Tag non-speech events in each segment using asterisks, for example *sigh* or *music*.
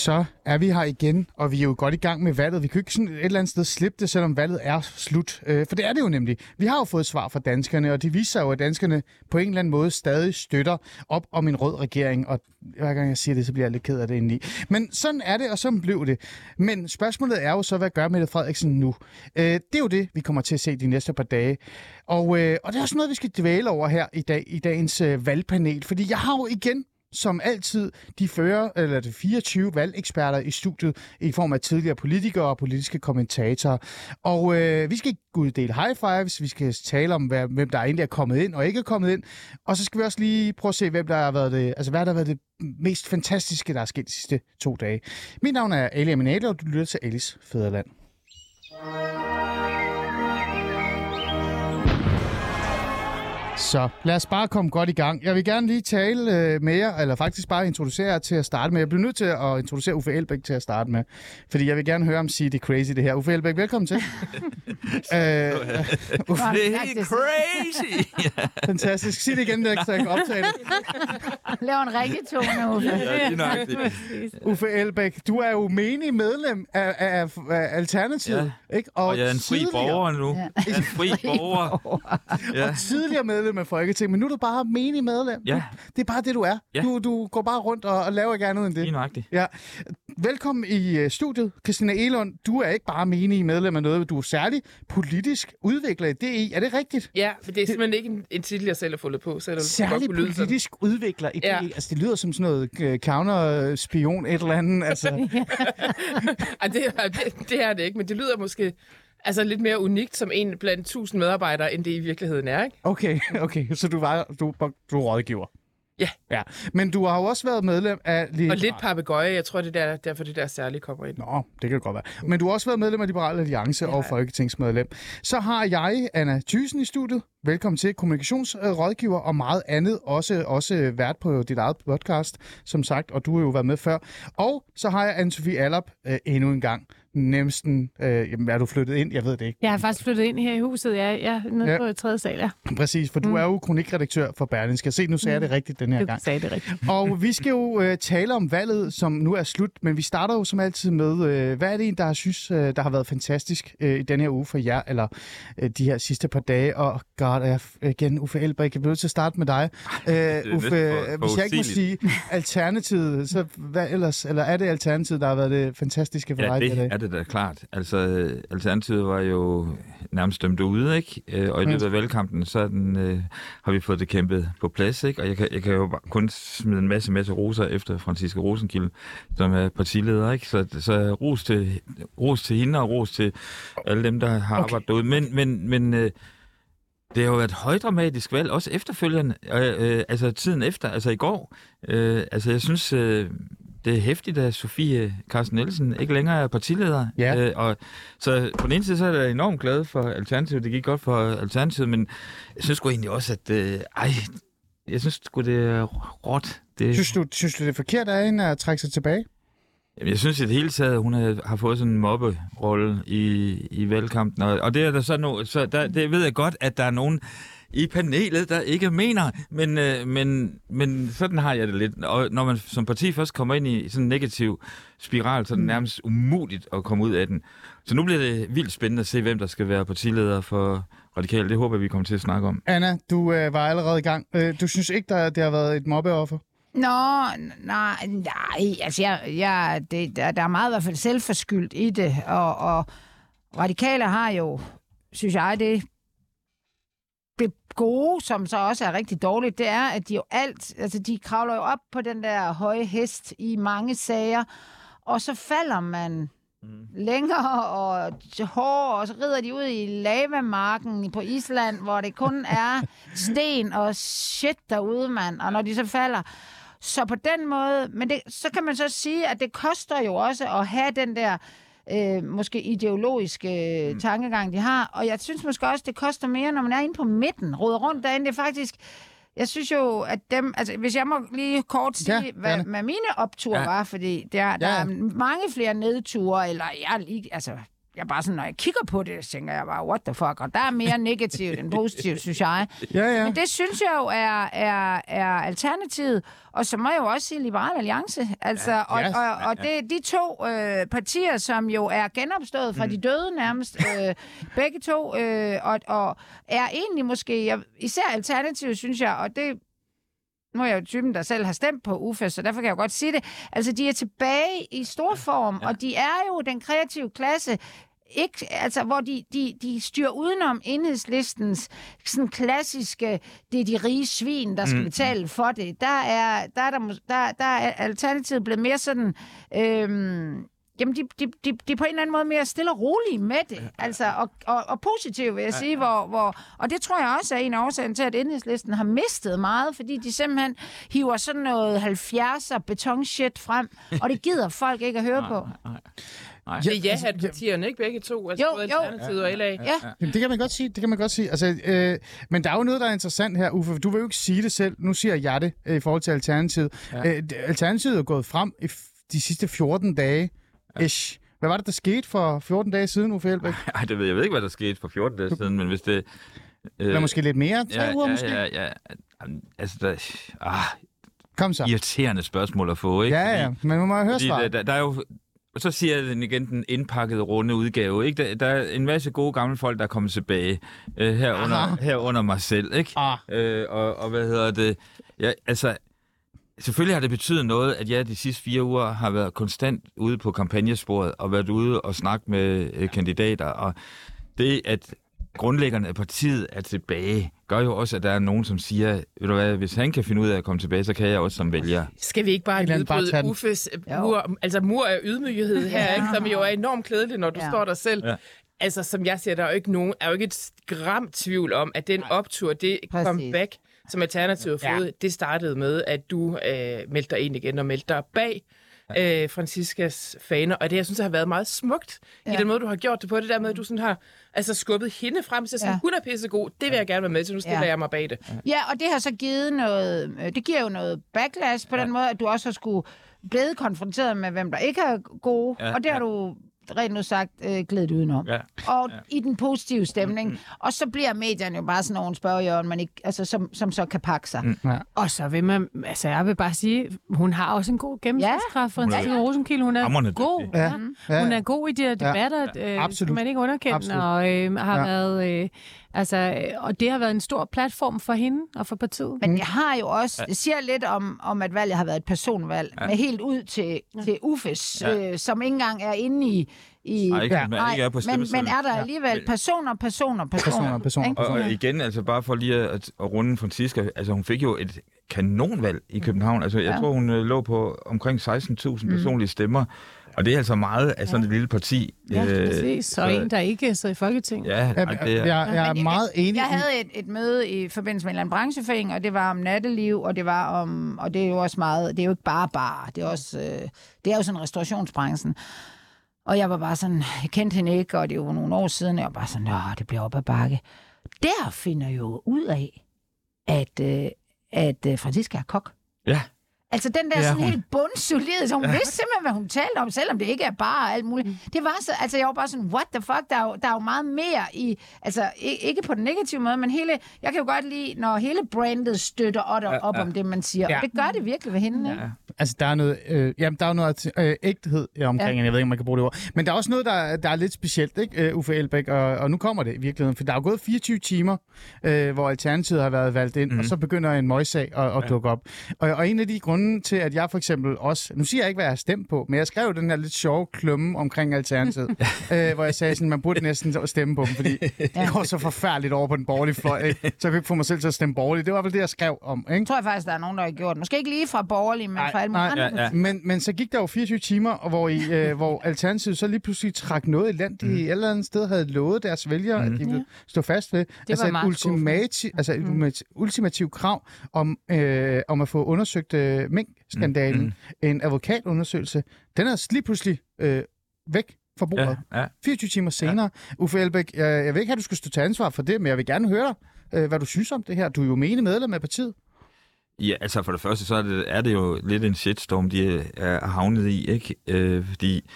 Så er vi her igen, og vi er jo godt i gang med valget. Vi kan ikke sådan et eller andet sted slippe det, selvom valget er slut. Øh, for det er det jo nemlig. Vi har jo fået svar fra danskerne, og det viser jo, at danskerne på en eller anden måde stadig støtter op om en rød regering. Og hver gang jeg siger det, så bliver jeg lidt ked af det indeni. Men sådan er det, og sådan blev det. Men spørgsmålet er jo så, hvad gør Mette Frederiksen nu? Øh, det er jo det, vi kommer til at se de næste par dage. Og, øh, og det er også noget, vi skal dvæle over her i, dag, i dagens øh, valgpanel. Fordi jeg har jo igen som altid de fører, eller de 24 valgeksperter i studiet i form af tidligere politikere og politiske kommentatorer. Og øh, vi skal ikke uddele high fives, vi skal tale om, hvad, hvem der egentlig er kommet ind og ikke er kommet ind. Og så skal vi også lige prøve at se, hvem der har været det, altså hvad der har været det mest fantastiske, der er sket de sidste to dage. Mit navn er Ali Aminale, og du lytter til Alice Fæderland. Så lad os bare komme godt i gang. Jeg vil gerne lige tale øh, med jer, eller faktisk bare introducere jer til at starte med. Jeg bliver nødt til at introducere Uffe Elbæk til at starte med, fordi jeg vil gerne høre ham sige det crazy det her. Uffe Elbæk, velkommen til. *laughs* øh, *laughs* Uffe, Det er crazy! *laughs* fantastisk. Sig det igen, så jeg kan optage det. Lav en ringetone, Uffe. ja, det er. Uffe Elbæk, du er jo menig medlem af, af, af Alternativet, ikke? Og jeg er en fri tidligere- borger nu. Ja. Jeg er en fri borger. Ja. Og tidligere medlem af Folketinget, men nu er du bare menig medlem. Ja. Det er bare det, du er. Ja. Du, du går bare rundt og, og laver ikke andet end det. Lige nøjagtigt. Ja. Velkommen i uh, studiet. Christina Elund, du er ikke bare menig medlem af noget, du er særlig politisk udvikler i DI. Er det rigtigt? Ja, for det er simpelthen ikke en, en titel, jeg selv har fundet på, så det godt Særlig kunne lyde sådan. politisk udvikler i DI. Ja. Altså, det lyder som sådan noget uh, counter-spion, et eller andet. Altså, *laughs* Ej, det, er- det, det er det ikke, men det lyder måske altså lidt mere unikt som en blandt tusind medarbejdere, end det i virkeligheden er, ikke? okay, *laughs* okay. Så du var du, du er rådgiver? Ja. ja. Men du har jo også været medlem af... Og lidt papegøje, jeg tror, det er der, derfor det der særligt kommer ind. Nå, det kan godt være. Men du har også været medlem af Liberal Alliance Ja. og folketingsmedlem. Så har jeg Anna Thyssen i studiet. Velkommen til kommunikationsrådgiver og meget andet. Også, også vært på dit eget podcast, som sagt, og du har jo været med før. Og så har jeg Anne-Sophie Allop øh, endnu en gang. Næsten, øh, jamen, er du flyttet ind? Jeg ved det ikke. Jeg har faktisk flyttet ind her i huset. Jeg, jeg er nede Ja. på tredje sal, ja. Præcis, for du Mm. er jo kronikredaktør for Berlingske. Se, nu sagde jeg det rigtigt den her Du gang. sagde det rigtigt. Og vi skal jo øh, tale om valget, som nu er slut, men vi starter jo som altid med, øh, hvad er det en, der har synes, øh, der har været fantastisk øh, i den her uge for jer, eller øh, de her sidste par dage, og god, jeg igen, Uffe Elbæk, jeg bliver nødt til at starte med dig. *laughs* Øh, Uffe, for- øh, hvis jeg ikke må sige. Alternativet, så hvad ellers, eller er det Alternativet, der har været det fantastiske for Ja, dig i det dag? Det da klart. Altså, øh, Alternativet var jo nærmest dømt ude, ikke? Øh, Og i løbet af valgkampen, så den, øh, har vi fået det kæmpet på plads, ikke? Og jeg kan, jeg kan jo bare kun smide en masse, masse roser efter Franziska Rosenkilde, som er partileder, ikke? Så, så ros, til, ros til hende og ros til alle dem, der har okay. arbejdet derude. Men, men, men øh, det har jo været et højdramatisk valg, også efterfølgende, øh, øh, altså tiden efter, altså i går. Øh, altså jeg synes, øh, det er hæftigt, at Sofie Carsten Nielsen ikke længere er partileder. Ja. Øh, og, så på den ene side, så er jeg enormt glad for Alternativet. Det gik godt for Alternativet, men jeg synes sgu egentlig også, at... Øh, ej, jeg synes sgu, det er råt. Det, Synes du, synes du, det er forkert af hende at trække sig tilbage? Jamen, jeg synes i det hele taget, at hun har, fået sådan en mobberolle i, i valgkampen. Og, og det er der så no, så der, det ved jeg godt, at der er nogen i panelet, der ikke mener, men, øh, men, men sådan har jeg det lidt. Og når man som parti først kommer ind i sådan en negativ spiral, så er det nærmest umuligt at komme ud af den. Så nu bliver det vildt spændende at se, hvem der skal være partileder for Radikale. Det håber jeg, vi kommer til at snakke om. Anna, du øh, var allerede i gang. Øh, du synes ikke, der, det har været et mobbeoffer? Nå, nej, nej, altså jeg, jeg, det, der, der er meget i hvert fald selvforskyldt i det, og, og radikale har jo, synes jeg, det gode, som så også er rigtig dårligt, det er, at de jo alt, altså de kravler jo op på den der høje hest i mange sager, og så falder man Mm. længere og hår, og så rider de ud i lavamarken på Island, hvor det kun er sten og shit derude, mand. Og når de så falder, så på den måde, men det, så kan man så sige, at det koster jo også at have den der øh, måske ideologiske mm. tankegang, de har. Og jeg synes måske også, det koster mere, når man er inde på midten, råder rundt derinde. Det er faktisk, jeg synes jo, at dem, altså hvis jeg må lige kort sige, Ja, hvad, gerne. hvad mine opture Ja. var, fordi der, der Ja. er mange flere nedture, eller jeg lige, altså jeg bare sådan, når jeg kigger på det, så tænker jeg bare, what the fuck? Og der er mere negativt end positivt, synes jeg. *laughs* Ja, ja. Men det synes jeg jo er, er, er alternativet. Og så må jeg jo også sige Liberal Alliance. Altså, ja, og, ja. og, og det, de to øh, partier, som jo er genopstået fra mm. de døde nærmest, øh, *laughs* begge to, øh, og, og er egentlig måske, jeg, især alternativet, synes jeg, og det nu er jeg jo typen, der selv har stemt på UFA, så derfor kan jeg jo godt sige det. Altså, de er tilbage i stor form, ja. og de er jo den kreative klasse, ikke, altså, hvor de, de, de styrer udenom enhedslistens sådan klassiske, det er de rige svin, der skal mm. betale for det. Der er, der, er der, der, der er alternativet blevet mere sådan... Øhm, Jamen, de, de, de, de er på en eller anden måde mere stille og rolige med det. Altså, og, og, og positive, vil jeg sige. Hvor, hvor, og det tror jeg også er en af årsagen til, at enhedslisten har mistet meget, fordi de simpelthen hiver sådan noget 70'er betonshit frem, og det gider *laughs* folk ikke at høre på. Det er ja-hat-partierne, ikke begge to? Altså Jo, både. Alternativet og LA. Ja, Jamen, det kan man godt sige. Det kan man godt sige. Altså, øh, men der er jo noget, der er interessant her, Uffe. Du vil jo ikke sige det selv. Nu siger jeg det øh, i forhold til Alternativet. Ja. Øh, Alternativet er gået frem i f- de sidste 14 dage. Ish. Hvad var det, der skete for 14 dage siden, Uffe Elbæk? *laughs* Ej, det ved jeg, jeg ved ikke, hvad der skete for 14 dage siden, men hvis det... Øh, Eller måske lidt mere? Tre ja, uger ja, måske? ja, ja. Jamen, Altså, der, ah, Kom så. irriterende spørgsmål at få, ikke? Ja, ja. Men man må høre svaret. der, der er jo... Så siger jeg den igen, den indpakkede runde udgave. Ikke? Der, der er en masse gode gamle folk, der er kommet tilbage. Øh, herunder, herunder mig selv. Ikke? Ah. Øh, og, og hvad hedder det? Ja, altså, selvfølgelig har det betydet noget, at jeg de sidste fire uger har været konstant ude på kampagnesporet og været ude og snakke med øh, kandidater. Og det, at grundlæggerne af partiet er tilbage, gør jo også, at der er nogen, som siger, ved du hvad, hvis han kan finde ud af at komme tilbage, så kan jeg også som vælger. Skal vi ikke bare nedbryde den. Uffes mur, altså mur af ydmyghed her, ikke, som jo er enormt klædeligt, når du Ja. står der selv. Ja. Altså, som jeg siger, der er jo ikke nogen, er jo ikke et gram tvivl om, at den optur, det Præcis. comeback, som Alternativet har fået, det startede med, at du øh, meldte dig ind igen og meldte dig bag øh, Franciscas faner. Og det, jeg synes, har været meget smukt ja. i Ja. den måde, du har gjort det på. Det der med, at du sådan har altså, skubbet hende frem til sådan, Ja. hun er pissegod, det vil jeg gerne være med til, nu stiller Ja. jeg mig bag det. Ja, og det har så givet noget, øh, det giver jo noget backlash på den måde, at du også har skulle blevet konfronteret med, hvem der ikke er gode, Ja, og det har ja. du rent nu sagt øh, glædet udenom. Ja. Og i den positive stemning. Og så bliver medierne jo bare sådan nogle spørgejørn, man ikke, altså, som, som så kan pakke sig. Ja. Og så vil man, altså jeg vil bare sige, hun har også en god gennemslagskraft for en Hun er- Stine Rosenkilde. Hun er Hamrende god. Ja. Ja. Hun er god i de her debatter, ja, øh, man ikke underkende, Absolut. og øh, har Ja. ja. været, øh, altså, øh, og det har været en stor platform for hende og for partiet. Men det har jo også, det siger lidt om, om at valget har været et personvalg, ja. med helt ud til, til Uffes, Ja. øh, som ikke engang er inde i... i Nej, ikke, Ja. ja. Nej, ikke er på men, men er der alligevel personer, personer, personer. Personer, personer, ikke? Og, og igen, altså bare for lige at, at runde Francisca, altså hun fik jo et kanonvalg i København. Altså jeg Ja. ja. tror, hun øh, lå på omkring 16.000 personlige stemmer. Og det er altså meget af sådan et lille parti. Ja, Øh, præcis. så- Og en, der ikke sidder i Folketinget. Ja, Jeg, ej, det er, jeg, jeg er meget enig. Jeg havde et, et møde i forbindelse med en eller anden brancheforening, og det var om natteliv, og det var om, og det er jo også meget, det er jo ikke bare bare, det er også, øh, det er jo sådan restaurationsbranchen. Og jeg var bare sådan, jeg kendte hende ikke, og det jo nogle år siden, og jeg var bare sådan, Nå, det bliver op ad bakke. Der finder jeg jo ud af, at, øh, at øh, Francisca er kok. ja. Altså den der Ja, sådan hun- helt bundsolide, så hun ja. vidste simpelthen, hvad hun talte om, selvom det ikke er bare og alt muligt. Det var så, altså jeg var bare sådan, what the fuck, der er jo, der er jo meget mere i, altså ikke på den negative måde, men hele, jeg kan jo godt lide, når hele brandet støtter op, ja, op om det, man siger. Ja. Og det gør det virkelig ved hende, ikke? Altså, der er noget, øh, jamen, der er jo noget øh, ægthed ja, omkring, ja. jeg ved ikke, om man kan bruge det ord. Men der er også noget, der, der er lidt specielt, ikke, øh, Uffe Elbæk? Og, og nu kommer det i virkeligheden, for der er jo gået 24 timer, øh, hvor Alternativet har været valgt ind, mm. og så begynder en møgssag at, at dukke op. Og, og en af de grunde til, at jeg for eksempel også, nu siger jeg ikke, hvad jeg har stemt på, men jeg skrev den her lidt sjove klumme omkring Alternativet, *laughs* øh, hvor jeg sagde sådan, man burde næsten stemme på dem, fordi *laughs* det går så forfærdeligt over på den borgerlige fløj, ikke? *laughs* så jeg kan ikke få mig selv til at stemme borgerligt. Det var vel det, jeg skrev om, ikke? Jeg tror jeg faktisk, der er nogen, der har gjort. Måske ikke lige fra borgerlige, men Nej, fra alle mulige andre. Ja, ja. Men, men så gik der jo 24 timer, og hvor, I, øh, hvor Alternativet så lige pludselig trak noget i land, de mm. et eller andet sted havde lovet deres vælgere, mm. at de ville stå fast ved. altså var et, ultimati, altså et mm. ultimativt krav om, øh, om at få undersøgt øh, Mink-skandalen. Mm. En advokatundersøgelse. Den er lige pludselig øh, væk fra bordet. Ja, ja. 24 timer senere. Ja. Uffe Elbæk, jeg, jeg ved ikke, at du skal stå til ansvar for det, men jeg vil gerne høre dig, øh, hvad du synes om det her. Du er jo menig medlem af partiet. Ja, altså for det første, så er det, er det jo lidt en shitstorm, de er havnet i, ikke? Øh, fordi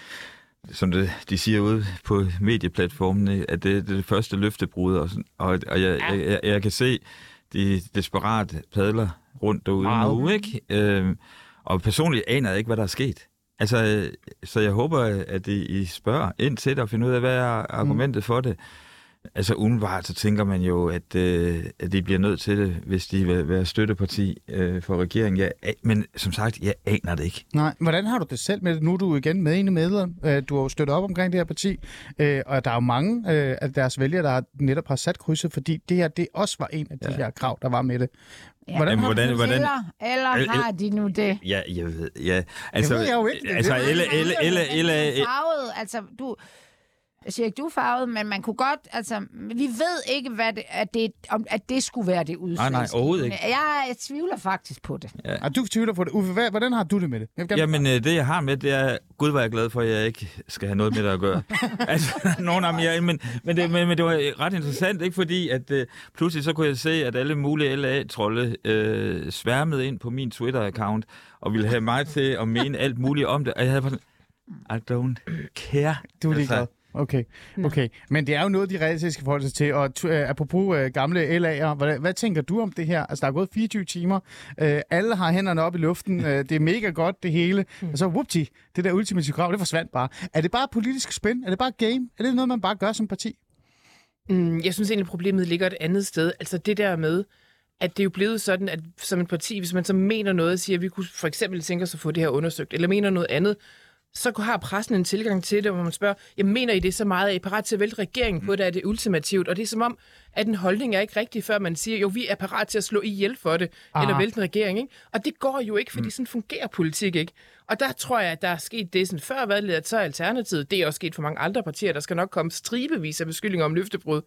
som det, de siger ude på medieplatformen, at det, det er det første løftebrud, og, sådan, og, og jeg, ja. jeg, jeg, jeg kan se, de desperat padler rundt derude Meget. nu, ikke? Øhm, og personligt aner jeg ikke, hvad der er sket. Altså, øh, så jeg håber, at I, spørger ind til det og finder ud af, hvad er argumentet for det. Altså umiddelbart, så tænker man jo, at, øh, at de bliver nødt til det, hvis de vil være støtteparti øh, for regeringen. Jeg, a- men som sagt, jeg aner det ikke. Nej, hvordan har du det selv med det? Nu er du igen med en medlem. Øh, Du har jo støttet op omkring det her parti, øh, og der er jo mange øh, af deres vælgere, der netop har sat krydset, fordi det her det også var en af de her krav, der var med det. Ja. Hvordan Jamen, hvordan, det? hvordan, Eller, eller El- har de nu det? Ja, jeg ved, ja. Altså, ved jeg jo ikke. Det Altså, ved jeg Elle, ikke. Elle, Elle, Elle, Elle, farvet, altså du... Jeg siger ikke, du er farvet, men man kunne godt, altså, vi ved ikke, hvad det, at, det, om, at det skulle være det udslag. nej, overhovedet ikke. Jeg, jeg tvivler faktisk på det. Og du tvivler på det. Uffe, hvad, hvordan har du det med det? Jeg Jamen, øh, det jeg har med, det er, gud var jeg glad for, at jeg ikke skal have noget med det at gøre. *laughs* altså, nogen af dem, jeg, men, men, det, men, men det var ret interessant, ikke? Fordi at øh, pludselig så kunne jeg se, at alle mulige LA-trolde øh, sværmede ind på min Twitter-account, og ville have mig til at mene alt muligt om det. Og jeg havde bare sådan, I don't care. Du er Altså, ligeglad. Okay, okay. Men det er jo noget, de reelt skal forholde sig til. Og uh, apropos uh, gamle LA'er, hvad, hvad tænker du om det her? Altså, der er gået 24 timer. Uh, alle har hænderne op i luften. Uh, *laughs* det er mega godt, det hele. Og så, whoopty, det der ultimative krav, det forsvandt bare. Er det bare politisk spin? Er det bare game? Er det noget, man bare gør som parti? Mm, jeg synes egentlig, problemet ligger et andet sted. Altså det der med, at det er jo blevet sådan, at som et parti, hvis man så mener noget og siger, at vi kunne for eksempel tænke os at få det her undersøgt, eller mener noget andet, så har pressen en tilgang til det, hvor man spørger, jeg mener I det så meget, er I parat til at vælte regeringen på det, er det ultimativt? Og det er som om, at en holdning er ikke rigtig, før man siger, jo, vi er parat til at slå ihjel for det, ah. eller vælte en regering. Ikke? Og det går jo ikke, fordi sådan fungerer politik ikke. Og der tror jeg, at der er sket det sådan før valget, at så er alternativet, det er også sket for mange andre partier, der skal nok komme stribevis af beskyldninger om løftebrud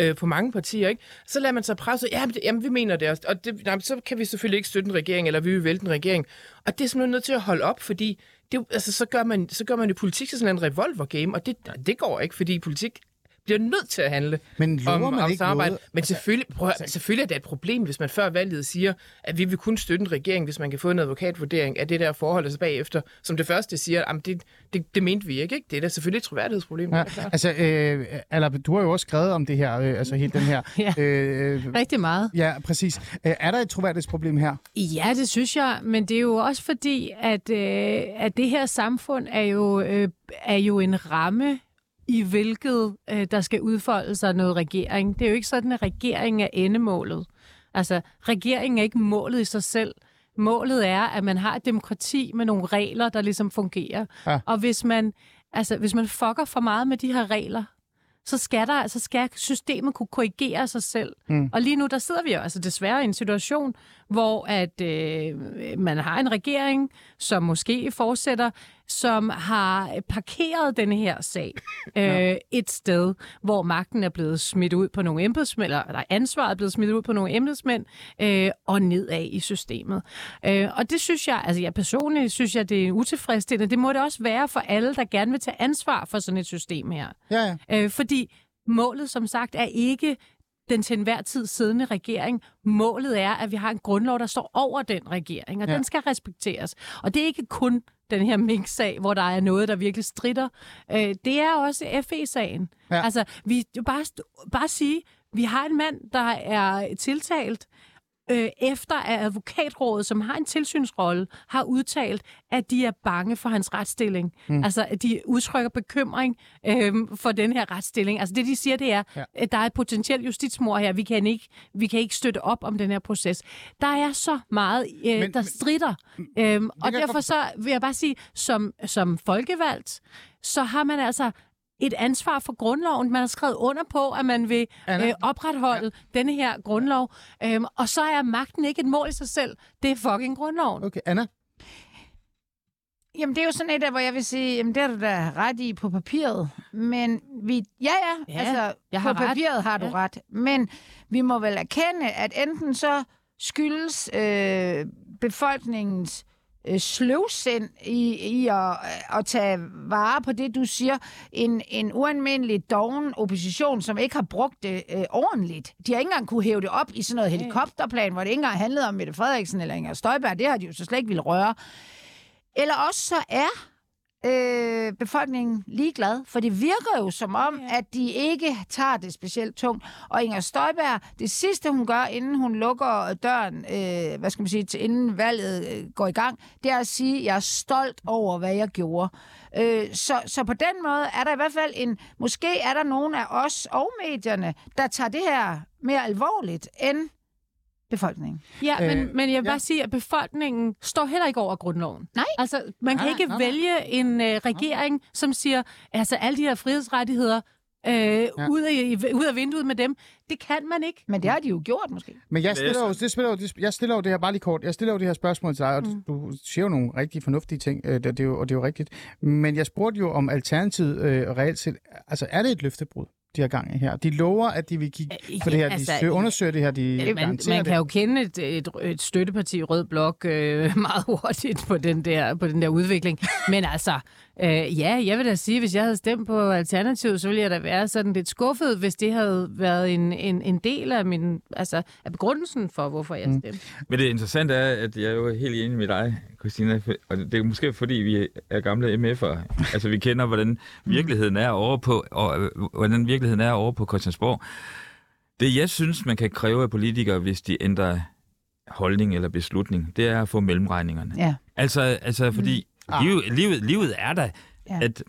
øh, på mange partier. Ikke? Så lader man sig presse, ja, men, det- jamen, vi mener det også, og det, jamen, så kan vi selvfølgelig ikke støtte en regering, eller vi vil vælte en regering. Og det er simpelthen nødt til at holde op, fordi det, altså, så, gør man, så gør man jo politik til sådan en revolver-game, og det, det går ikke, fordi politik bliver nødt til at handle Men om, man om ikke samarbejde. noget? Men selvfølgelig, prøv, at- selvfølgelig er det et problem, hvis man før valget siger, at vi vil kun støtte en regering, hvis man kan få en advokatvurdering af det der forhold, og så bagefter, som det første siger, at det, det, det mente vi ikke, ikke. Det er da selvfølgelig et troværdighedsproblem. Ja, altså, øh, Alba, du har jo også skrevet om det her, øh, altså hele den her... *laughs* Ja. øh, Rigtig meget. ja, præcis. Øh, er der et troværdighedsproblem her? Ja, det synes jeg, men det er jo også fordi, at, øh, at det her samfund er jo, øh, er jo en ramme, i hvilket øh, der skal udfolde sig noget regering. Det er jo ikke sådan, at regeringen er endemålet. Altså, regeringen er ikke målet i sig selv. Målet er, at man har et demokrati med nogle regler, der ligesom fungerer. Ja. Og hvis man, altså, hvis man fucker for meget med de her regler, så skal, der, så skal systemet kunne korrigere sig selv. Mm. Og lige nu, der sidder vi jo altså desværre i en situation, hvor at øh, man har en regering, som måske fortsætter, som har parkeret denne her sag *laughs* øh, et sted, hvor magten er blevet smidt ud på nogle embedsmænd, eller eller ansvaret er blevet smidt ud på nogle embedsmænd, øh, og nedad i systemet. Øh, og det synes jeg, altså jeg personligt synes jeg, det er utilfredsstillende. Det må det også være for alle, der gerne vil tage ansvar for sådan et system her. Ja, ja. Øh, fordi målet, som sagt, er ikke den til enhver tid siddende regering. Målet er, at vi har en grundlov, der står over den regering, og Ja. den skal respekteres. Og det er ikke kun den her mink-sag, hvor der er noget, der virkelig strider. Øh, det er også FE-sagen. Ja. Altså, vi bare, bare sige, vi har en mand, der er tiltalt øh, efter at advokatrådet, som har en tilsynsrolle, har udtalt, at de er bange for hans retsstilling. Mm. Altså, at de udtrykker bekymring øh, for den her retsstilling. Altså, det de siger, det er, Ja. at der er et potentielt justitsmord her. Vi kan, ikke, vi kan ikke støtte op om den her proces. Der er så meget, øh, Men- men, der strider. Øhm, og kan jeg derfor så vil jeg bare sige, som, som folkevalgt, så har man altså et ansvar for grundloven. Man har skrevet under på, at man vil øh, opretholde ja. denne her grundlov. Øhm, og så er magten ikke et mål i sig selv. Det er fucking grundloven. Okay, Anna? Jamen, det er jo sådan et der, hvor jeg vil sige, jamen, det er du da ret i på papiret. Men vi, ja, ja, Ja, altså, jeg på har ret. papiret har du Ja. ret. Men vi må vel erkende, at enten så skyldes øh, befolkningens øh, sløvsind i, i at, at tage vare på det, du siger, en, en ualmindelig doven opposition, som ikke har brugt det øh, ordentligt. De har ikke engang kunne hæve det op i sådan noget helikopterplan, hvor det ikke engang handlede om Mette Frederiksen eller Inger Støjberg. Det har de jo så slet ikke ville røre. Eller også så er øh, befolkningen ligeglad, for det virker jo som om, at de ikke tager det specielt tungt. Og Inger Støjberg, det sidste hun gør, inden hun lukker døren, øh, hvad skal man sige, til, inden valget øh, går i gang, det er at sige, at jeg er stolt over, hvad jeg gjorde. Øh, så, så på den måde er der i hvert fald en, måske er der nogen af os og medierne, der tager det her mere alvorligt end befolkningen. Ja, Øh, men, men jeg vil ja. bare sige, at befolkningen står heller ikke over grundloven. Nej. Altså, man kan Nej, ikke nej, nej. vælge en øh, regering, som siger, altså alle de her frihedsrettigheder, øh, ja. ud, af, ud af vinduet med dem. Det kan man ikke. Men det har de jo gjort, måske. Men jeg er stiller, jo, det spiller jo, det, jeg stiller jo det her, bare lige kort, jeg stiller jo det her spørgsmål til dig, og mm. du, du siger jo nogle rigtig fornuftige ting, øh, det, det er jo, og det er jo rigtigt. Men jeg spurgte jo om Alternativet øh, reelt set, altså er det et løftebrud, de har gang i her? De lover, at de vil kigge Øh, på det her, ja, altså, de søger, undersøger det her, de Man, garanterer man det. kan jo kende et, et, et støtteparti Rød Blok øh, *laughs* meget hurtigt på den, der, på den der udvikling. Men altså, øh, ja, jeg vil da sige, hvis jeg havde stemt på Alternativet, så ville jeg da være sådan lidt skuffet, hvis det havde været en, en, en del af, min, altså, af begrundelsen for, hvorfor jeg stemte. Men det interessante er, at jeg er jo helt enig med dig, Christina, og det er måske fordi, vi er gamle MF'ere. Altså, vi kender, hvordan virkeligheden er over på, og, øh, hvordan virkeligheden er over på Christiansborg. Det, jeg synes, man kan kræve af politikere, hvis de ændrer holdning eller beslutning, det er at få mellemregningerne. Ja. Altså, altså fordi Ah. livet, livet, livet er der, Ja. at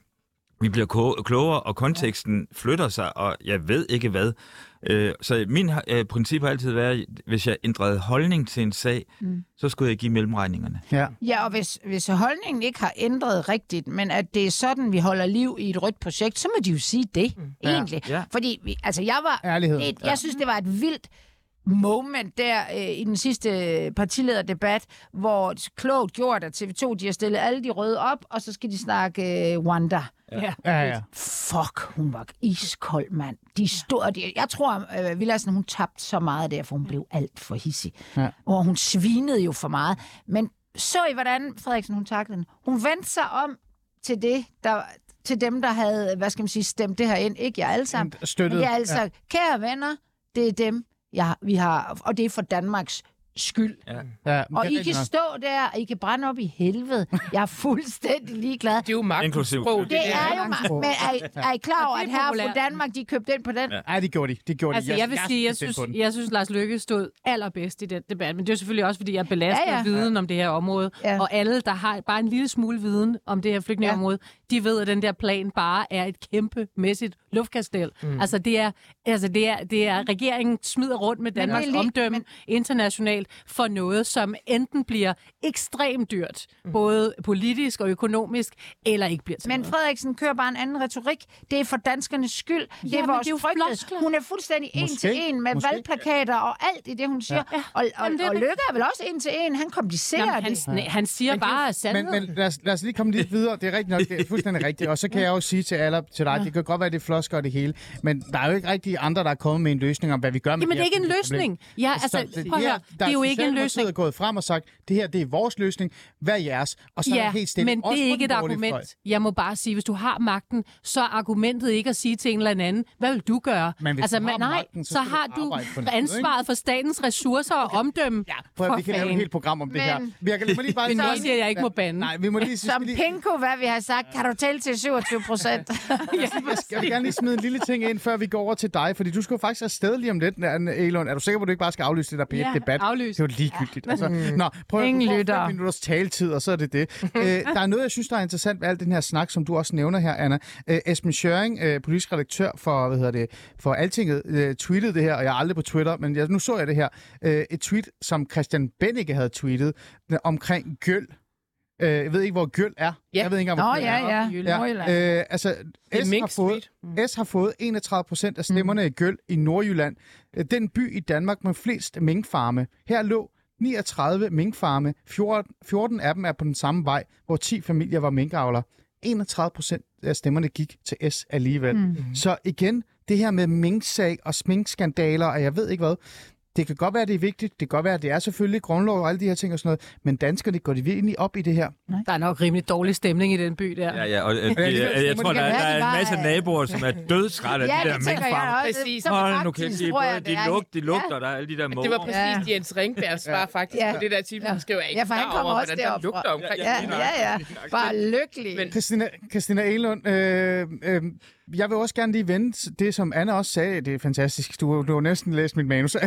vi bliver ko- klogere, og konteksten flytter sig, og jeg ved ikke hvad. Øh, så min øh, princip har altid været, hvis jeg ændrede holdning til en sag, mm. så skulle jeg give mellemregningerne. Ja. Ja, og hvis, hvis holdningen ikke har ændret rigtigt, men at det er sådan, vi holder liv i et rødt projekt, så må de jo sige det, mm. egentlig. Ja. Fordi, altså, jeg var... Ærlighed. Et, jeg synes, det var et vildt moment der øh, i den sidste partilederdebat, hvor klogt gjort af TV2, de har stillet alle de røde op, og så skal de snakke øh, Wanda. Ja. Ja, ja. Fuck, hun var iskold, mand. De stod, de, jeg tror, øh, Villadsen, hun tabte så meget der, for hun blev alt for hissig. Ja. Og hun svinede jo for meget. Men så I, hvordan Frederiksen, hun taklede den? Hun vendte sig om til det, der til dem, der havde, hvad skal man sige, stemt det her ind. Ikke jer alle sammen. Støttet. Men er altså, ja. kære venner, det er dem, jeg, vi har, og det er for Danmarks skyld. Ja, ja, Og det I kan nok. stå der, og I kan brænde op i helvede. Jeg er fuldstændig ligeglad. Det er jo magtsprog. Inklusiv. Det er jo meget. Men er, I- er I klar over, at det er her på populært. Danmark, de købte ind på den? Ja. Ja, det gjorde de. Det gjorde Altså, de. jeg vil sige, jeg synes, på den. jeg synes, Lars Lykke stod allerbedst i den debat. Men det er selvfølgelig også, fordi jeg er belastet Ja, ja, viden om det her område. Ja. Og alle, der har bare en lille smule viden om det her flygtningeområde, ja. de ved, at den der plan bare er et kæmpe mæssigt luftkastel. Mm. Altså, det er, altså det, er, det er, regeringen smider rundt med Danmarks lige- omdømme men- internationalt for noget, som enten bliver ekstremt dyrt, mm. både politisk og økonomisk, eller ikke bliver til Men noget. Frederiksen kører bare en anden retorik. Det er for danskernes skyld. det er men vores det er jo frygte. floskler. Hun er fuldstændig en Måske. til en med Måske. valgplakater og alt i det, hun siger. Ja. Og, og, Jamen, det og. Lykke er vel også en til en. Han komplicerer Jamen, han, det. han siger bare Men, sandheden. men lad, os, lad os lige komme lidt videre. Det er rigtigt nok, det er fuldstændig rigtigt. Og så kan jeg jo sige til alle, til dig, det kan godt være, det er flosker og det hele, men der er jo ikke rigtig andre, der er kommet med en løsning om, hvad vi gør med Jamen, det er ikke en her løsning. Ja, altså, Så prøv at her- høre, der det er jo ikke en løsning. er gået frem og sagt, det her det er vores løsning, hvad er jeres? Og så er Ja, det helt stille. men Også det er ikke et borgerlige fløj. argument. Jeg må bare sige, hvis du har magten, så er argumentet ikke at sige til en eller anden, hvad vil du gøre? Men hvis altså, du har nej, magten, så så har du ansvaret for statens ressourcer og omdømme. Ja, Prøv, vi kan lave et helt program om det her. Vi kan, lige bare Men sige- nu siger jeg, at jeg ikke må bande. Nej, vi må lige... Som Pinko, hvad vi har sagt, kan du tælle til 27 procent. *laughs* jeg, *laughs* skal, jeg vil gerne lige smide en lille ting ind, før vi går over til dig, fordi du skal jo faktisk afsted lige om lidt, Elon. Er du sikker på, at du ikke bare skal aflyse det der p Ja, debat aflys. Det er jo ligegyldigt. Altså, nå, prøv at Ingen lyttere. fem minutters taletid, og så er det det. øh, der er noget, jeg synes, der er interessant ved al den her snak, som du også nævner her, Anna. Øh, Esben Schøring, øh, politisk redaktør for, hvad hedder det, for Altinget, øh, tweetede det her, og jeg er aldrig på Twitter, men jeg, nu så jeg det her. Øh, et tweet, som Christian Bennike havde tweetet øh, omkring gøl. Øh, jeg ved ikke, hvor gøl er. Ja. Jeg ved ikke engang, hvor Nå, Gøl ja, er. ja. Nordjylland. Øh, altså, er S har, fået, S har fået 31 procent af stemmerne mm. i Gøl i Nordjylland. Øh, Den by i Danmark med flest minkfarme. Her lå 39 minkfarme. 14, 14 af dem er på den samme vej, hvor 10 familier var minkavler. 31 procent af stemmerne gik til S alligevel. Mm. Så igen, det her med minksag og sminkskandaler, og jeg ved ikke hvad, det kan godt være, det er vigtigt. Det kan godt være, at det er selvfølgelig grundlov og alle de her ting og sådan noget. Men danskerne går de virkelig op i det her. Der er nok rimelig dårlig stemning i den by der. Ja, ja, og øh, det- det, jeg, jeg tror, det der, der de er en masse øh, naboer, som er dødsret af Ja, de der det tænker jeg minkfarmer. også. Præcis. Så Hold nu kæft, de, de, det er. lug, de lugter, der er alle de der Det måger. var præcis Ja. ja. Jens Ringbergs svar faktisk Ja. på det der titel. Ja. Skriver jeg ikke Ja, for han kommer over, også hvordan der lugter fra. omkring. Ja, ja, ja. Bare lykkelig. Men- Christina, Christina Egelund, øh, øh, jeg vil også gerne lige vende det, som Anna også sagde. Det er fantastisk. Du, du har næsten læst mit manus. *laughs*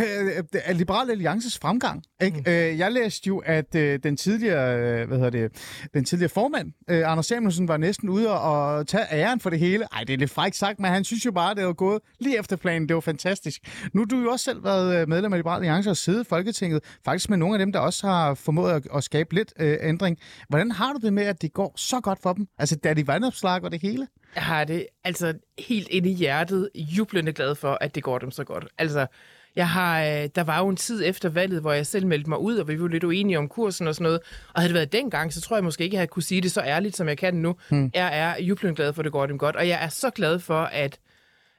Øh, Liberal Alliances fremgang. Ikke? Mm. Øh, jeg læste jo, at øh, den tidligere, øh, hvad hedder det, den tidligere formand, øh, Anders Samuelsen, var næsten ude og, tage æren for det hele. Ej, det er lidt frækt sagt, men han synes jo bare, at det var gået lige efter planen. Det var fantastisk. Nu har du jo også selv været medlem af Liberal Alliance og siddet i Folketinget, faktisk med nogle af dem, der også har formået at, at skabe lidt øh, ændring. Hvordan har du det med, at det går så godt for dem? Altså, da de vandopslag og det hele? Jeg har det altså helt inde i hjertet jublende glad for, at det går dem så godt. Altså, jeg har, øh, der var jo en tid efter valget, hvor jeg selv meldte mig ud, og vi var lidt uenige om kursen og sådan noget. Og havde det været dengang, så tror jeg måske ikke, jeg havde kunne sige det så ærligt, som jeg kan nu. Hmm. Jeg er jublende glad for, at det går dem godt. Og jeg er så glad for, at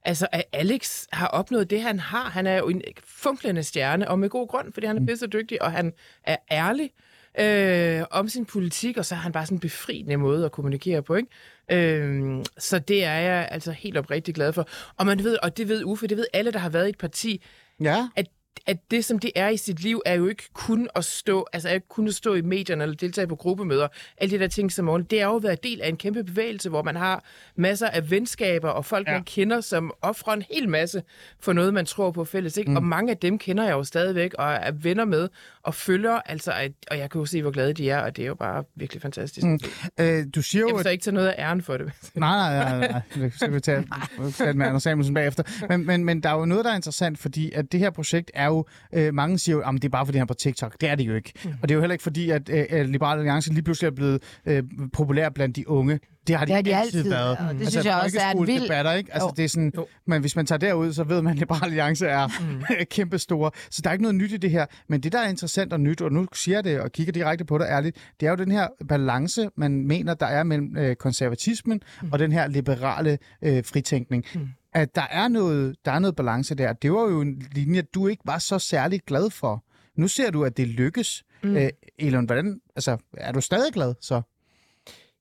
Altså, at Alex har opnået det, han har. Han er jo en funklende stjerne, og med god grund, fordi han er pisse dygtig, og han er ærlig øh, om sin politik, og så er han bare sådan en befriende måde at kommunikere på, ikke? Øh, så det er jeg altså helt oprigtigt glad for. Og man ved, og det ved Uffe, det ved alle, der har været i et parti, Ja. at, at det, som det er i sit liv, er jo ikke kun at stå, altså er ikke kun at stå i medierne eller deltage på gruppemøder, alle de der ting som morgen. Det er jo at være del af en kæmpe bevægelse, hvor man har masser af venskaber og folk, ja. man kender, som offrer en hel masse for noget, man tror på fælles. Ikke? Mm. Og mange af dem kender jeg jo stadigvæk og er venner med og følger, altså, og jeg kan jo se, hvor glade de er, og det er jo bare virkelig fantastisk. Mm. Øh, du siger Jeg jo, vil at så ikke tage noget af æren for det. Nej, nej, nej, nej. Det skal vi tage, *laughs* tage med Anders Samuelsen bagefter. Men, men, men der er jo noget, der er interessant, fordi at det her projekt er jo, øh, mange siger jo, at det er bare fordi han er på TikTok. Det er det jo ikke. Og det er jo heller ikke fordi, at øh, at Liberale Alliance lige pludselig er blevet øh, populær blandt de unge. Det har de, Det har de altid, altid, været. Altså, og det synes jeg også er en vild- folkeskoledebatter, ikke? Altså, Jo. det er sådan, Jo. men hvis man tager derud, så ved man, at Liberale Alliance er *laughs* mm. kæmpe store. Så der er ikke noget nyt i det her. Men det, der er interessant og nyt, og nu siger jeg det og kigger direkte på det ærligt, det er jo den her balance, man mener, der er mellem øh, konservatismen mm. og den her liberale øh, fritænkning. Mm. At der er, noget, der er noget balance der. Det var jo en linje, du ikke var så særlig glad for. Nu ser du, at det lykkes. Mm. Øh, Elon, hvordan, altså, er du stadig glad så?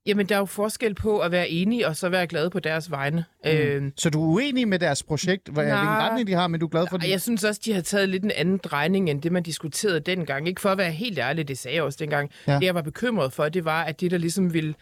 Jamen, der er jo forskel på at være enig og så være glad på deres vegne. Mm. Øh, Så du er uenig med deres projekt, hvad, hvilken Nej. retning de har, men du er glad for det? jeg synes også, de har taget lidt en anden drejning, end det, man diskuterede dengang. Ikke for at være helt ærlig, det sagde jeg også dengang. Ja. Det, jeg var bekymret for, det var, at det, der ligesom ville,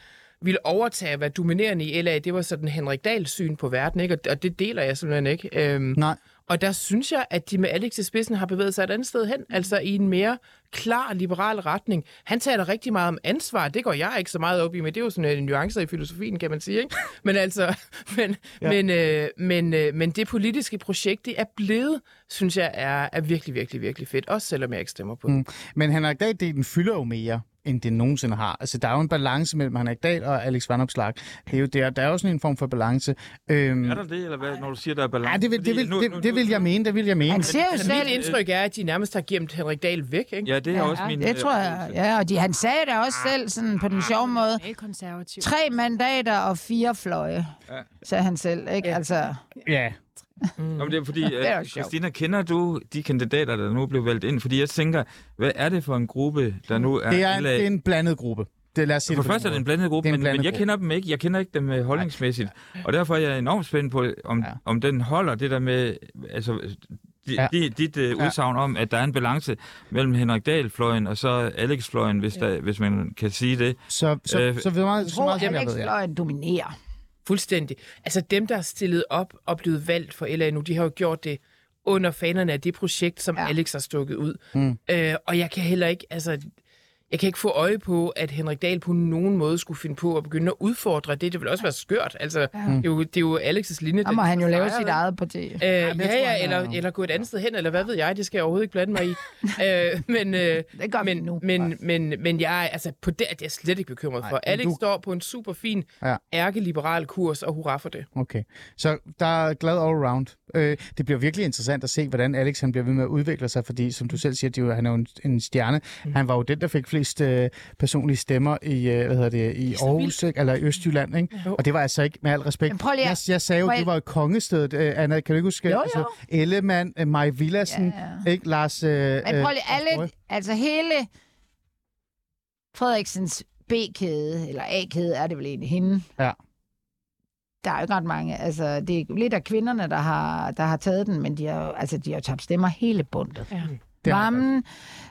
ville overtage at være dominerende i LA, det var sådan Henrik Dahls syn på verden, ikke? Og, det deler jeg simpelthen ikke. Øhm, Nej. og der synes jeg, at de med Alex i spidsen har bevæget sig et andet sted hen, altså i en mere klar liberal retning. Han taler rigtig meget om ansvar, det går jeg ikke så meget op i, men det er jo sådan en nuancer i filosofien, kan man sige. Ikke? *laughs* Men altså, men, Ja. men, øh, men, øh, men det politiske projekt, det er blevet, synes jeg, er, er virkelig, virkelig, virkelig fedt. Også selvom jeg ikke stemmer på det. Mm. Men Henrik Dahl-delen fylder jo mere end det nogensinde har. Altså, der er jo en balance mellem Henrik Dahl og Alex Van Opslark. Det er jo der, der er jo sådan en form for balance. Øhm, Er der det, eller hvad, når du siger, der er balance? ja, det vil, det, vil, det, det vil jeg mene, det vil jeg mene. Han siger jo Altså, selv... mit indtryk er, at de nærmest har gemt Henrik Dahl væk, ikke? Ja, det er også min... det øh, tror jeg. Ja, og de, han sagde det også selv sådan på den sjove måde. Tre mandater og fire fløje, Ja. sagde han selv. Ikke? Altså, Ja. Nå, men det er fordi, *laughs* er jo uh, sjovt. Christina, kender du de kandidater, der nu blev valgt ind? Fordi jeg tænker, hvad er det for en gruppe, der nu er... Det er, en, LA? det er en blandet gruppe. Det, lad os sige For det det første er det en blandet gruppe, Det er en men, blandet men jeg gruppe. kender dem ikke. Jeg kender ikke dem øh, holdningsmæssigt. Og derfor er jeg enormt spændt på, om, Ja. ja. om den holder det der med... Altså, Ja. ja. di, dit uh, udsagn om, at der er en balance mellem Henrik Dahl-fløjen og så Alex-fløjen, hvis, der, hvis man kan sige det. Så, så, Øh, så, så meget, jeg så meget jeg Alex ved, ja. fløjen dominerer. Fuldstændig. Altså dem, der er stillet op og blevet valgt for LA nu, de har jo gjort det under fanerne af det projekt, som Ja. Alex har stukket ud. Mm. Øh, og jeg kan heller ikke, altså, jeg kan ikke få øje på, at Henrik Dahl på nogen måde skulle finde på at begynde at udfordre det. Det vil også være skørt. Altså, ja. det, er jo, det er jo Alex' linje. Der må han jo lave sit eget parti. Øh, det ja, ja, jeg, eller, ja. eller gå et andet sted hen, eller hvad ved jeg, det skal jeg overhovedet ikke blande mig i. *laughs* øh, men, øh, Det gør men, nu. men, men, men jeg altså, på det er jeg slet ikke bekymret for. men Alex du- står på en super fin, Ja. ja. ærkeliberal kurs, og hurra for det. Okay. Så der er glad all around. Øh, det bliver virkelig interessant at se, hvordan Alex han bliver ved med at udvikle sig, fordi som du selv siger, det jo, han er jo en, en stjerne. Mm. Han var jo den, der fik flest øh, personlige stemmer i, øh, hvad hedder det, i Aarhus, ikke? eller i Østjylland. Ikke? Og det var altså ikke, med al respekt. Men prøv lige jeg, jeg sagde jo, det var jo kongestedet, øh, Anna, kan du ikke huske? Jo, jo. Altså, Ellemann, øh, Maj Villassen, Ja, ikke? Lars... Øh, Men prøv lige, øh, alle, altså hele Frederiksens B-kæde, eller A-kæde er det vel egentlig hende. Ja. Der er jo ikke ret mange. Altså, det er lidt af kvinderne, der har, der har taget den, men de har, altså, de har tabt stemmer hele bundet. Ja. Det Vammen,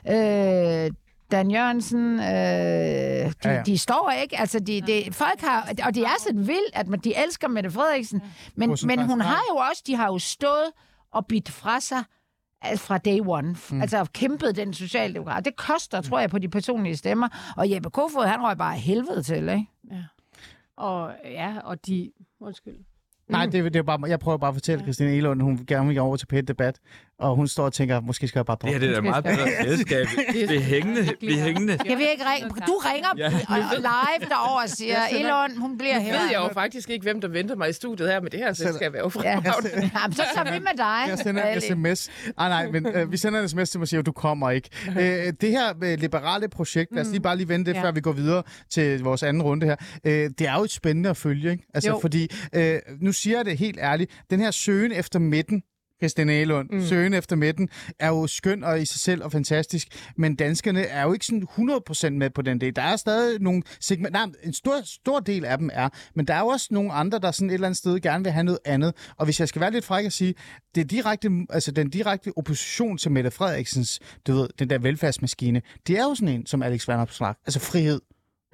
øh, Dan Jørgensen, øh, de, ja, ja. ja. de står ikke. Altså, de, de, folk har, og det er så vildt, at man- de elsker Mette Frederiksen, men, men hun har jo også, de har jo stået og bidt fra sig altså fra day one. Mm. Altså kæmpet den socialdemokrat. Det koster, tror jeg, på de personlige stemmer. Og Jeppe Kofod, han røg bare helvede til, ikke? Og ja, og de... Undskyld. Nej, det, er- det er bare, jeg prøver bare at fortælle Christine Elund, hun gerne vil over til pæt debat, og hun står og tænker, måske skal jeg bare droppe. det er da meget bedre selskab. *laughs* Det er hængende. Det er hængende. Jeg vil ikke ringe. Du ringer Ja. *laughs* live derover og siger, Elon, hun bliver her. Jeg ved jeg jo faktisk ikke, hvem der venter mig i studiet her, men det her selskab er jo fra. Ja. *laughs* Jamen, så tager vi med dig. Jeg sender en sms. Ah, nej, men øh, vi sender en sms til mig og siger, du kommer ikke. Øh, det her øh, liberale projekt, lad os lige bare lige vente, ja. Ja. før vi går videre til vores anden runde her. Øh, det er jo et spændende at følge, ikke? Altså, Jo. fordi, øh, nu siger jeg det helt ærligt, den her søgen efter midten, Christian Elund, mm. søgen efter midten, er jo skøn og i sig selv og fantastisk, men danskerne er jo ikke sådan 100% med på den del. Der er stadig nogle segment, nej, en stor, stor del af dem er, men der er jo også nogle andre, der sådan et eller andet sted gerne vil have noget andet. Og hvis jeg skal være lidt fræk at sige, det er direkte, altså den direkte opposition til Mette Frederiksens, du ved, den der velfærdsmaskine, det er jo sådan en som Alex Vanopslagh, altså frihed.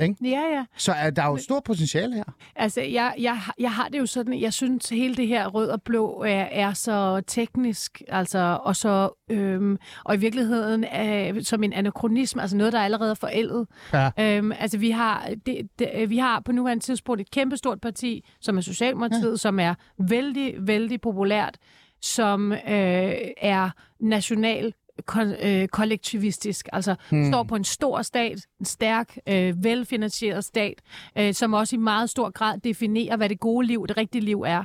Ja, ja. Så er der er jo stort potentiale her. Altså, jeg, jeg, jeg har det jo sådan, jeg synes, hele det her rød og blå er, er så teknisk, altså, og så, øhm, og i virkeligheden er, som en anachronisme, altså noget, der er allerede forældet. Ja. Øhm, altså, vi har, det, det, vi har på nuværende tidspunkt et kæmpestort parti, som er Socialdemokratiet, ja. som er vældig, vældig populært, som øh, er national kon- øh, kollektivistisk, altså hmm. står på en stor stat, en stærk, øh, velfinansieret stat, øh, som også i meget stor grad definerer, hvad det gode liv, det rigtige liv er,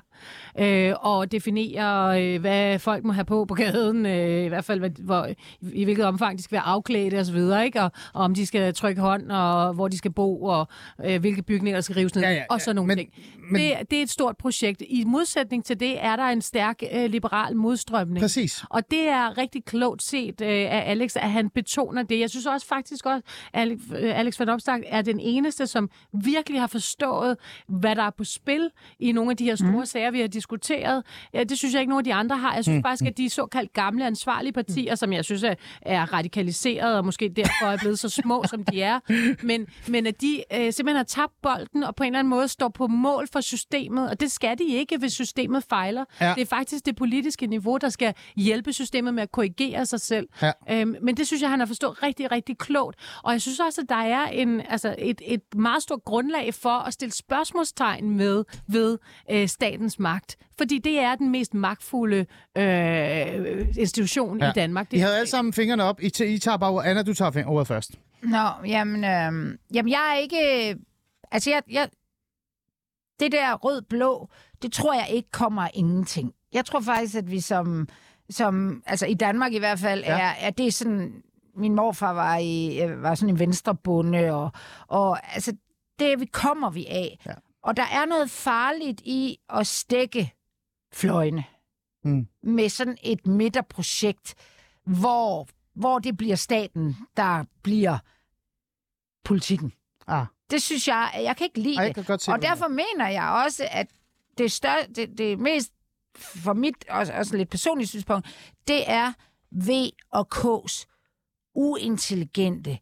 øh, og definerer, øh, hvad folk må have på på gaden, øh, i hvert fald hvad, hvor, i hvilket omfang de skal være afklædte osv., ikke? Og, og om de skal trykke hånd, og hvor de skal bo, og øh, hvilke bygninger der skal rives ned, Ja, ja, og sådan nogle men- ting. men- Det, det er et stort projekt. I modsætning til det er der en stærk øh, liberal modstrømning. Præcis. Og det er rigtig klogt set øh, af Alex, at han betoner det. Jeg synes også faktisk også, at Alex, øh, Alex Van Opstak er den eneste, som virkelig har forstået, hvad der er på spil i nogle af de her store mm. sager, vi har diskuteret. Ja, det synes jeg ikke, nogen af de andre har. Jeg synes mm. faktisk, at de såkaldt gamle ansvarlige partier, som jeg synes er, er radikaliseret og måske derfor er blevet så små, som de er, men, men at de øh, simpelthen har tabt bolden og på en eller anden måde står på mål for systemet, og det skal de ikke, hvis systemet fejler. Ja. Det er faktisk det politiske niveau, der skal hjælpe systemet med at korrigere sig selv. Ja. Øhm, men det synes jeg, han har forstået rigtig, rigtig klogt. Og jeg synes også, at der er en, altså et, et meget stort grundlag for at stille spørgsmålstegn med ved øh, statens magt. Fordi det er den mest magtfulde øh, institution Ja. i Danmark. Det, I havde alle sammen fingrene op. I, t- I tager bare Anna, du tager ordet først. Nå, jamen, øh, jamen jeg er ikke... Altså, jeg, jeg, det der rød-blå, det tror jeg ikke kommer af ingenting. Jeg tror faktisk, at vi som... som altså, i Danmark i hvert fald, Ja. er, er det sådan... Min morfar var, i, øh, var sådan en venstrebunde, og, og altså, det vi kommer vi af. Ja. Og der er noget farligt i at stikke fløjene Mm. med sådan et midterprojekt, hvor, hvor det bliver staten, der bliver politikken. Ah. Det synes jeg, jeg kan ikke lide Ej, jeg det. kan godt se, Og derfor mener jeg også, at det, større, det, det mest, for mit også, også lidt personligt synspunkt, det er V og K's uintelligente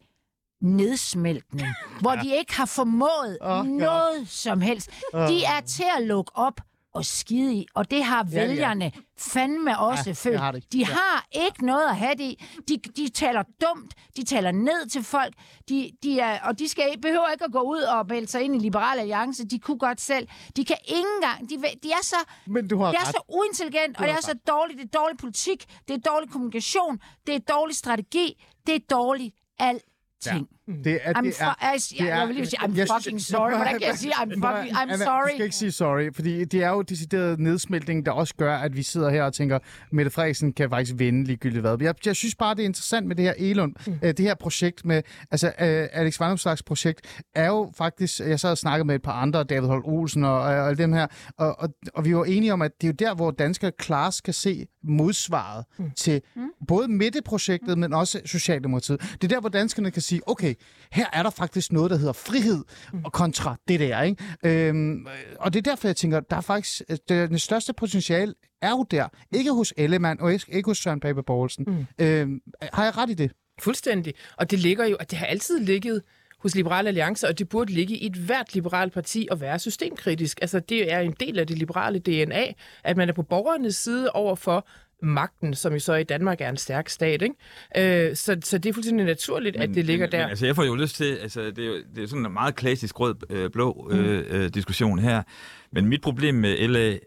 nedsmeltning, hvor de ikke har formået oh, noget som helst. De er til at lukke op og skide i, og det har Ja, ja. vælgerne fandme også Ja, følt. har de. De Ja. har ikke noget at have det i. De, de taler dumt, de taler ned til folk, de, de er, og de skal, behøver ikke at gå ud og melde sig ind i Liberal Alliance. De kunne godt selv. De kan ikke engang... De, de er så, Men du har det er ret. så uintelligent, og det er så dårligt. Det er dårlig politik, det er dårlig kommunikation, det er dårlig strategi, det er dårlig alting. Det er, I'm det er, jeg, jeg, jeg vil lige sige, I'm jeg fucking sorry. Hvordan kan jeg sige, I'm, fucking, I'm Anna, Du sorry? skal ikke sige sorry, fordi det er jo decideret nedsmeltning, der også gør, at vi sidder her og tænker, Mette Frederiksen kan faktisk vinde ligegyldigt hvad. Jeg, jeg synes bare, det er interessant med det her Elund, mm. øh, det her projekt med, altså øh, Alex Vandomslags projekt, er jo faktisk, jeg sad og snakkede med et par andre, David Holt Olsen og, og, og dem her, og, og, og vi var enige om, at det er jo der, hvor danskere klart skal se modsvaret mm. til både midteprojektet, men også Socialdemokratiet. Det er der, hvor danskerne kan sige, okay, her er der faktisk noget, der hedder frihed, og kontra det der, ikke? Øhm, og det er derfor, jeg tænker, der er faktisk, det, det største potentiale er jo der. Ikke hos Ellemann, og ikke hos Søren Pape Poulsen. Mm. Øhm, har jeg ret i det? Fuldstændig. Og det ligger jo, at det har altid ligget hos Liberale Alliance, og det burde ligge i et hvert liberalt parti at være systemkritisk. Altså, det er en del af det liberale DNA, at man er på borgernes side over for magten, som jo så i Danmark er en stærk stat. Ikke? Øh, så, så det er fuldstændig naturligt, at det ligger men, der. Men, altså, jeg får jo lyst til, altså, det er jo det er sådan en meget klassisk rød-blå Mm. øh, øh, diskussion her. Men mit problem med LA,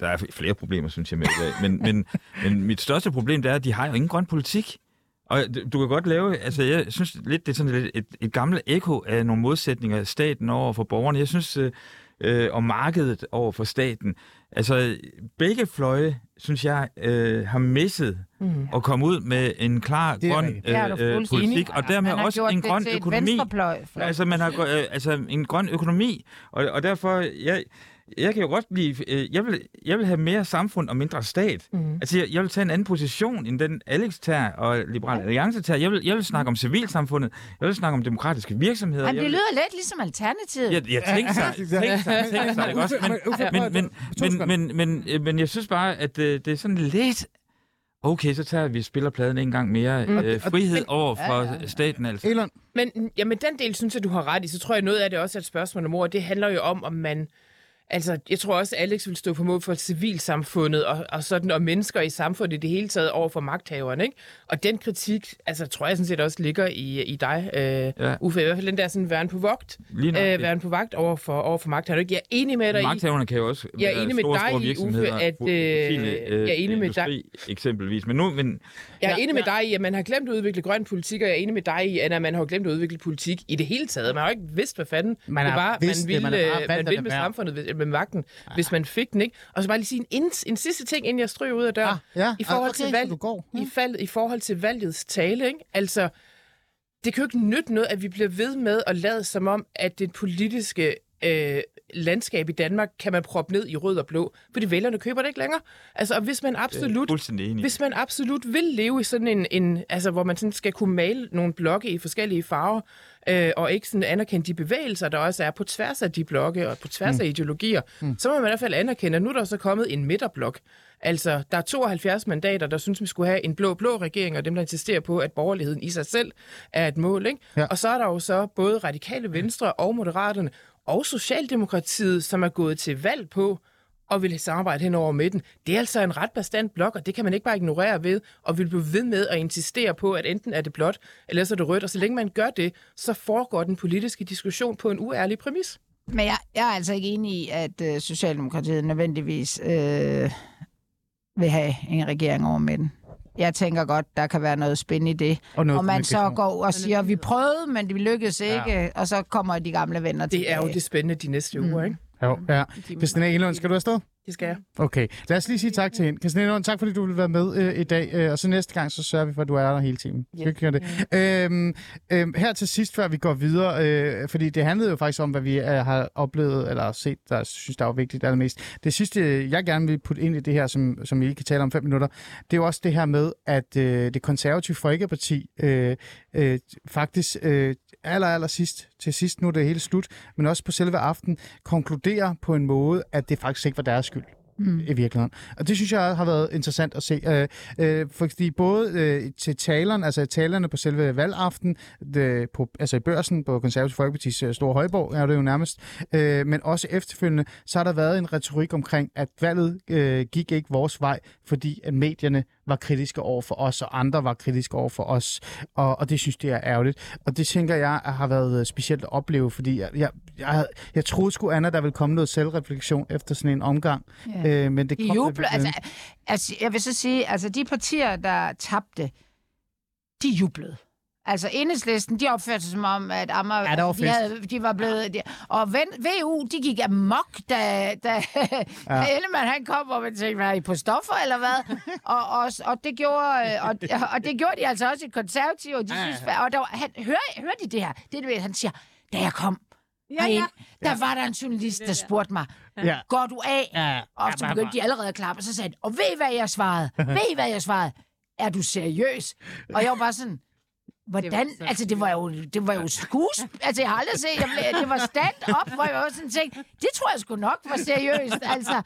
der er flere problemer, synes jeg, med LA, men, men, men mit største problem, det er, at de har jo ingen grøn politik. Og du du kan godt lave, altså jeg synes lidt, det er sådan lidt et, et gammelt ekko af nogle modsætninger af staten over for borgerne. Jeg synes, øh, og markedet over for staten. Altså begge fløje, synes jeg, øh, har misset mm. at komme ud med en klar grøn øh, øh, politik, og dermed også en grøn økonomi. Altså, man har øh, altså en grøn økonomi, og, og derfor, jeg, jeg kan jo godt blive, øh, jeg, vil, jeg vil have mere samfund og mindre stat. Mm. Altså, jeg, jeg vil tage en anden position, end den Alex tager og Liberal Alliance tager. Jeg vil, jeg vil snakke om civilsamfundet, jeg vil snakke om demokratiske virksomheder. Jamen, det vil, lyder lidt ligesom Alternativet. jeg, jeg tænker sig, *laughs* tænker sig, tænker sig, ikke også? Men, men, men, men, men, men, øh, men jeg synes bare, at øh, det er sådan lidt... Okay, så tager vi spillerpladen en gang mere. Øh, frihed over for staten, altså. Elon, Men jamen, den del synes jeg, du har ret i. Så tror jeg, noget af det også er et spørgsmål om ord. Det handler jo om, om man... Altså, jeg tror også, at Alex vil stå på mål for civilsamfundet og, og sådan, og mennesker i samfundet i det hele taget over for magthaverne, ikke? Og den kritik, altså, tror jeg sådan set også ligger i, i dig, øh, Ja. Uffe. I hvert fald den der sådan, væren på. Lige Øh, væren på vagt over for, over for magthaverne. ikke? Jeg er enig med dig i... Magthaverne kan jo også Jeg er enig med store, dig store i, Uffe, at, øh, jeg er enig med industri, eksempelvis. Men nu, men, Jeg er Ja, enig med ja. dig i, at man har glemt at udvikle grøn politik, og jeg er enig med dig i, at man har glemt at udvikle politik i det hele taget. Man har jo ikke vidst, hvad fanden Man det var, vidst man det, ville, man bare øh, valgt man at ville med samfundet, hvis- med magten, hvis man fik den. ikke. Og så bare lige sige en, en, sidste ting, inden jeg stryger ud af døren. Ah, ja. I forhold Ah, til okay, valg. Ja. i, fald, I forhold til valgets tale, ikke? Altså, det kan jo ikke nytte noget, at vi bliver ved med at lade som om, at det politiske øh, landskab i Danmark kan man proppe ned i rød og blå, fordi vælgerne køber det ikke længere. Altså, og hvis man absolut hvis man absolut vil leve i sådan en, en altså hvor man sådan skal kunne male nogle blokke i forskellige farver, øh, og ikke sådan anerkende de bevægelser, der også er på tværs af de blokke og på tværs mm. af ideologier, mm. så må man i hvert fald anerkende, at nu er der så kommet en midterblok. Altså, der er 72 mandater, der synes, vi skulle have en blå-blå regering, og dem, der insisterer på, at borgerligheden i sig selv er et mål. Ikke? Ja. Og så er der jo så både radikale venstre og moderaterne og Socialdemokratiet, som er gået til valg på og vil samarbejde hen over midten. Det er altså en ret bestand blok, og det kan man ikke bare ignorere ved, og vil blive ved med at insistere på, at enten er det blåt, eller så er det rødt. Og så længe man gør det, så foregår den politiske diskussion på en uærlig præmis. Men jeg, jeg er altså ikke enig i, at øh, Socialdemokratiet nødvendigvis øh, vil have en regering over midten. Jeg tænker godt, der kan være noget spændende i det. Og noget Og man så går og siger, vi prøvede, men det lykkedes ikke, Ja. og så kommer de gamle venner tilbage. Det er jo det spændende de næste uger, ikke? Jo, ja. Christina Elund, skal du afsted? Det skal jeg. Okay, lad os lige sige tak til hende. Christina Elund, tak fordi du vil være med øh, i dag, øh, og så næste gang, så sørger vi for, at du er der hele. Skal vi gøre det? Øhm, øhm, her til sidst, før vi går videre, øh, fordi det handlede jo faktisk om, hvad vi øh, har oplevet, eller set, der synes, der var vigtigt allermest. Det sidste, jeg gerne vil putte ind i det her, som, som I ikke kan tale om fem minutter, det er jo også det her med, at øh, det konservative Folkeparti øh, øh, faktisk øh, aller, aller sidst, til sidst, nu er det hele slut, men også på selve aften, konkluderer på en måde, at det faktisk ikke var deres skyld mm. i virkeligheden. Og det synes jeg har været interessant at se. Øh, øh, fordi både øh, til taleren, altså talerne på selve valgaften, det, på, altså i børsen på Konservative Folkeparti's øh, store højborg, er det jo nærmest, øh, men også efterfølgende, så har der været en retorik omkring, at valget øh, gik ikke vores vej, fordi at medierne var kritiske over for os, og andre var kritiske over for os, og, og det synes jeg er ærgerligt. Og det tænker jeg har været øh, specielt at opleve, fordi jeg, jeg, jeg, jeg troede sgu, Anna, der ville komme noget selvreflektion efter sådan en omgang, Ja. øh, men det De kom jubler, altså, altså, jeg vil så sige, altså de partier, der tabte, de jublede. Altså, enhedslisten, de opførte sig som om, at Amager, Ja, var de, havde, de var blevet... De, og Ven- VU, de gik amok, da, da, ja. Ellemann, han kom, hvor man tænkte, var I på stoffer, eller hvad? *laughs* og, og, og, det gjorde, øh, og, og det gjorde de altså også i konservative, og de synes, og der, var- han, hør, hør de det her? Det er det, han siger, da jeg kom, ja, ja. der var der en journalist, der spurgte mig, Ja. går du af? Ja. Og så begyndte de allerede at klappe, og så sagde han, og ved I, hvad jeg svarede? *laughs* Ved I, hvad jeg svarede? Er du seriøs? Og jeg var bare sådan, hvordan? så altså, det var jo, det var jo skues... Altså, jeg har aldrig set, jeg blev, det var stand-up, hvor jeg var sådan tænkt, det tror jeg sgu nok var seriøst, altså.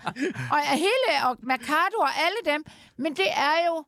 Og hele, og Mercado og alle dem, men det er jo,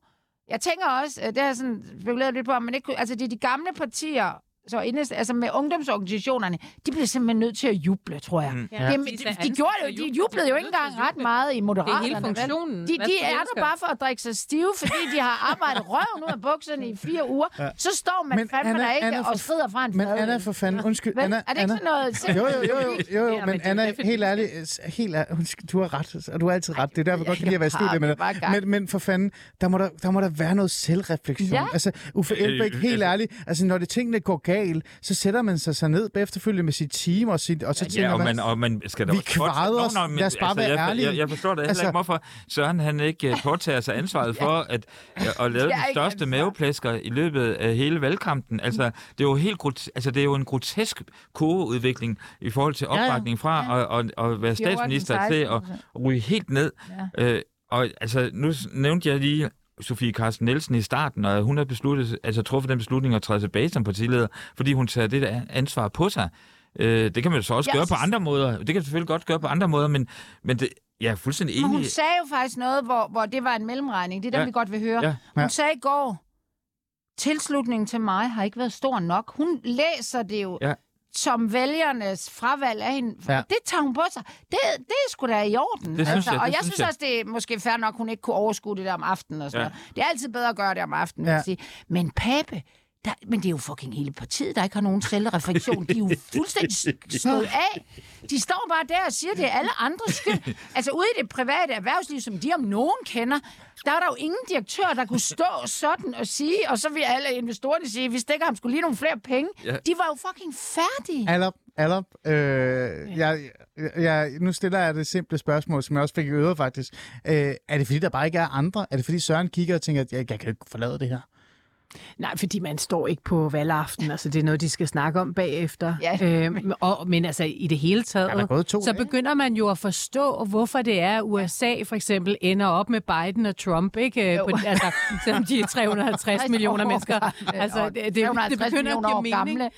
jeg tænker også, øh, det har jeg sådan spekuleret lidt på, man ikke altså det er de gamle partier, så indes, altså med ungdomsorganisationerne, de bliver simpelthen nødt til at juble, tror jeg. Mm. Ja. De de, de, gjorde og de juble. jublede jo ikke engang ret meget i Det er Moderaterne. hele funktionen. De, de er der bare for at drikke sig stive, fordi de har arbejdet *laughs* røven ud af bukserne i fire uger. Så står man Men fandme Anna- der ikke Anna, og for- skrider fra en Men fadøl. Anna, for fanden, undskyld. Vel, Anna, er det ikke Anna, sådan noget... Jo, jo, jo, jo, jo, jo Ja, men Anna, helt ærligt, helt ærligt, undskyld, du har ret, og du har altid ret. Det er derfor, jeg godt kan lide at være studiet med dig. Men, men for fanden, der må der, der må der være noget selvreflektion. Ja. Altså, Uffe Elbæk, helt altså- ærligt, altså når det tingene går galt, så sætter man sig sig ned efterfølgende med sit team, og, sit, og så tænker Ja, og man, og man skal da Vi også- kvarede os. men Lad os bare være jeg, ærlige. Jeg, jeg forstår da heller Altså- ikke, hvorfor Søren han ikke uh, påtager sig ansvaret *laughs* for at, uh, at lave Det den største ansvar. maveplæsker i løbet af hele valgkampen. Altså, det er jo helt grot, altså, det er jo en grotesk kogeudvikling i forhold til ja. opbakning fra Ja. at, at, at være statsminister til at 16%. ryge helt ned. Ja. Øh, og altså, nu nævnte jeg lige Sofie Carsten Nielsen i starten, og hun har besluttet, altså truffet den beslutning at træde tilbage som partileder, fordi hun tager det der ansvar på sig. Øh, det kan man jo så også Ja, gøre så- på andre måder. Det kan selvfølgelig godt gøre på andre måder, men, men det, jeg er fuldstændig Men hun enig. sagde jo faktisk noget, hvor, hvor det var en mellemregning. Det er dem, Ja. vi godt vil høre. Ja. Hun Ja. sagde i går, tilslutningen til mig har ikke været stor nok. Hun læser det jo Ja. Som vælgernes fravalg af hende. Ja. Det tager hun på sig. Det, det er sgu da i orden. Det synes jeg, og det jeg synes jeg. også, det er måske fair nok, hun ikke kunne overskue det der om aftenen og sådan Ja. noget. Det er altid bedre at gøre det om aftenen, ja. Jeg sige. Men Pape, der, men det er jo fucking hele partiet, der ikke har nogen selvreflektion. De er jo fuldstændig stået af. De står bare der og siger, at det er alle andres skyld. Altså ude i det private erhvervsliv, som de om nogen kender, der er der jo ingen direktør, der kunne stå sådan og sige, og så vil alle investorerne sige, vi stikker ham skulle lige nogle flere penge. Ja. De var jo fucking færdige. Alop, Alop, øh, jeg, jeg, nu stiller jeg det simple spørgsmål, som jeg også fik i øret faktisk. Øh, er det fordi, der bare ikke er andre? Er det fordi Søren kigger og tænker, at jeg, jeg kan ikke forlade det her? Nej, fordi man står ikke på valgaften. Altså, det er noget, de skal snakke om bagefter. Ja. Øhm, og, men altså, i det hele taget, gået to så dage. begynder man jo at forstå, hvorfor det er, at USA for eksempel ender op med Biden og Trump, ikke? Jo. På, altså, selvom de er *laughs* 350 millioner mennesker. Altså, det, det, det 350 begynder at millioner give år mening. gamle.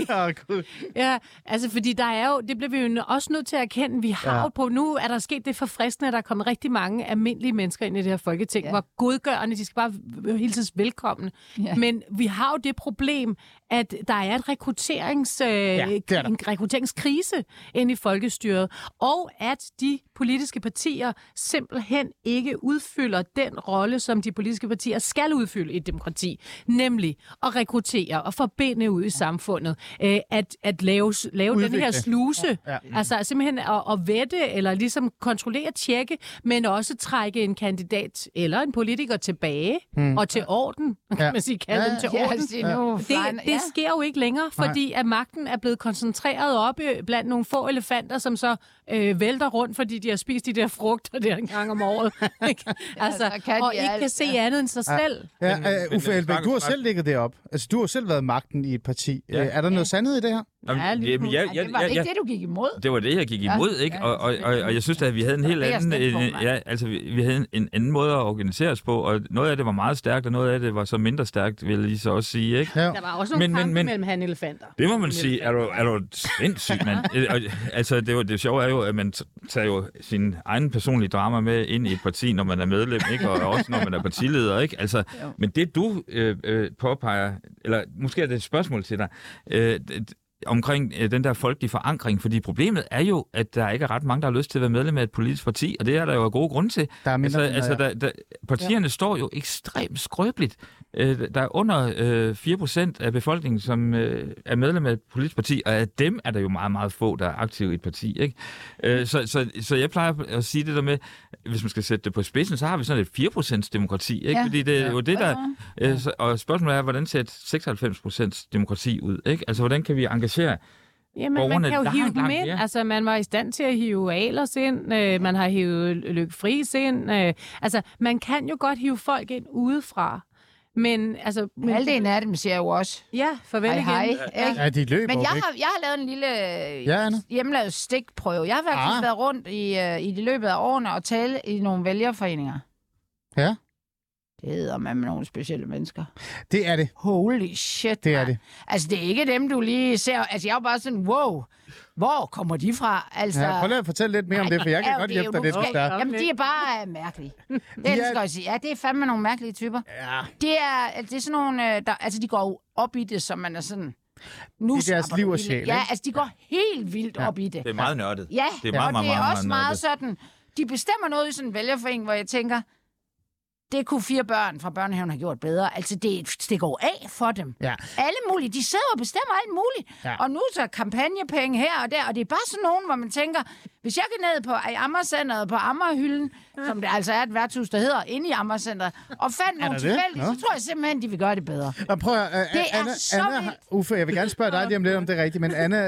Det. Ja, *laughs* gud. Ja, altså fordi der er jo, det bliver vi jo også nødt til at erkende, vi har Ja. ja. jo på, nu er der sket det forfriskende, at der er kommet rigtig mange almindelige mennesker ind i det her folketing, Ja. ja. hvor godgørende, de skal bare hilses velkommen. Ja. Ja. Men vi har jo det problem, at der er et rekrutterings, øh, ja, det er der. en rekrutteringskrise ind i folkestyret, og at de politiske partier simpelthen ikke udfylder den rolle, som de politiske partier skal udfylde i et demokrati, nemlig at rekruttere og forbinde ud i samfundet, øh, at, at lave, lave den her sluse, Ja. ja. altså simpelthen at, at vette eller ligesom kontrollere, tjekke, men også trække en kandidat eller en politiker tilbage Mm. og til orden, kan Ja. man sige, kalde Ja, dem til Ja, orden. nu, Det, det ja. sker jo ikke længere, fordi at magten er blevet koncentreret op øh, blandt nogle få elefanter, som så øh, vælter rundt, fordi de har spist de der frugter der en gang om året. *laughs* *laughs* altså, så kan og ikke alt, kan se ja. andet end sig selv. Ja, Men- øh, men- Uffe Elbæk, du har selv ligget deroppe. Altså, du har selv været magten i et parti. Ja. Øh, er der noget sandhed i det her? Jamen, Ja, jamen, Ej, jeg, det var jeg, ikke det, du gik imod. Det var det, jeg gik Ja, imod, ikke? ja, Og, og, og, og jeg synes at vi havde en helt anden, en, mand. ja, altså vi, vi havde en, en anden måde at organisere os på, og noget af det var meget stærkt, og noget af det var så mindre stærkt, vil jeg lige så også sige, ikke? Ja. Der var også nogle Men- men, men- kampe men- mellem han elefanter. Det må man sige. Er du, er du sindssyg, mand? *laughs* Øh, altså, det, var, det sjove er jo, at man tager jo sin egen personlige drama med ind i et parti, når man er medlem, ikke? Og også når man er partileder, ikke? Altså, men det du øh, øh, påpeger, eller måske er det et spørgsmål til dig, øh, omkring øh, den der folkelige forankring, fordi problemet er jo, at der ikke er ret mange, der har lyst til at være medlem af et politisk parti, og det er der jo af gode grunde til. Der er mindre, Altså, altså der, der, partierne ja. står jo ekstremt skrøbeligt Øh, der er under øh, 4% af befolkningen, som øh, er medlem af et politisk parti, og af dem er der jo meget, meget få, der er aktive i et parti. Ikke? Øh, så, så, så jeg plejer at sige det der med, hvis man skal sætte det på spidsen, så har vi sådan et 4% demokrati. Ikke? Ja. Fordi det er jo det, der... Øh, så, og spørgsmålet er, hvordan ser et 96% demokrati ud? Ikke? Altså, hvordan kan vi engagere Jamen, man borgerne kan jo langt, hive dem langt ind. mere. Altså, man var i stand til at hive Alers ind. Øh, man har hivet Lykke Friis ind. Øh, altså, man kan jo godt hive folk ind udefra. Men, altså... Men, Halvdelen af dem siger jo også, Ja, farvel hej igen. hej. ikke? Ja, de løber Men jeg har, jeg har lavet en lille Ja, Anna. hjemmelavet stikprøve. Jeg har faktisk Ah. været rundt i, uh, i det løbet af årene og tale i nogle vælgerforeninger. Ja. Det hedder man med nogle specielle mennesker. Det er det. Holy shit, Det er mand. det. Altså, det er ikke dem, du lige ser. Altså, jeg er jo bare sådan, wow, hvor kommer de fra? Altså, Ja, prøv lige at fortælle lidt mere om det, for jeg kan godt det er hjælpe dig lidt, hvis der er. Jamen, de er bare uh, mærkelige. Det er- er, skal jeg sige. Ja, det er fandme nogle mærkelige typer. Ja. Det er, det er sådan nogle, øh, der, altså de går jo op i det, som man er sådan... Nu Det er deres slapper liv du og lige sjæl. Ja, ikke? altså de går helt vildt op i det. Det er meget nørdet. Ja, Det er meget, og meget, det er meget, også meget meget sådan... De bestemmer noget i sådan en vælgerforening, hvor jeg tænker, det kunne fire børn fra børnehaven have gjort bedre. Altså, det, det går af for dem. Ja. Alle mulige. De sidder og bestemmer alt muligt. Ja. Og nu så kampagnepenge her og der, og det er bare sådan nogen, hvor man tænker, hvis jeg går ned på i Amagercenteret på Amagerhylden, som det altså er et værtshus, der hedder, inde i Amagercenteret, og fandt nogle tilfældige, Nå. så tror jeg simpelthen, de vil gøre det bedre. Og prøv at, uh, Det er Anna, så Anna, vildt. Uffe, jeg vil gerne spørge dig lige om lidt, om det er rigtigt, men Anna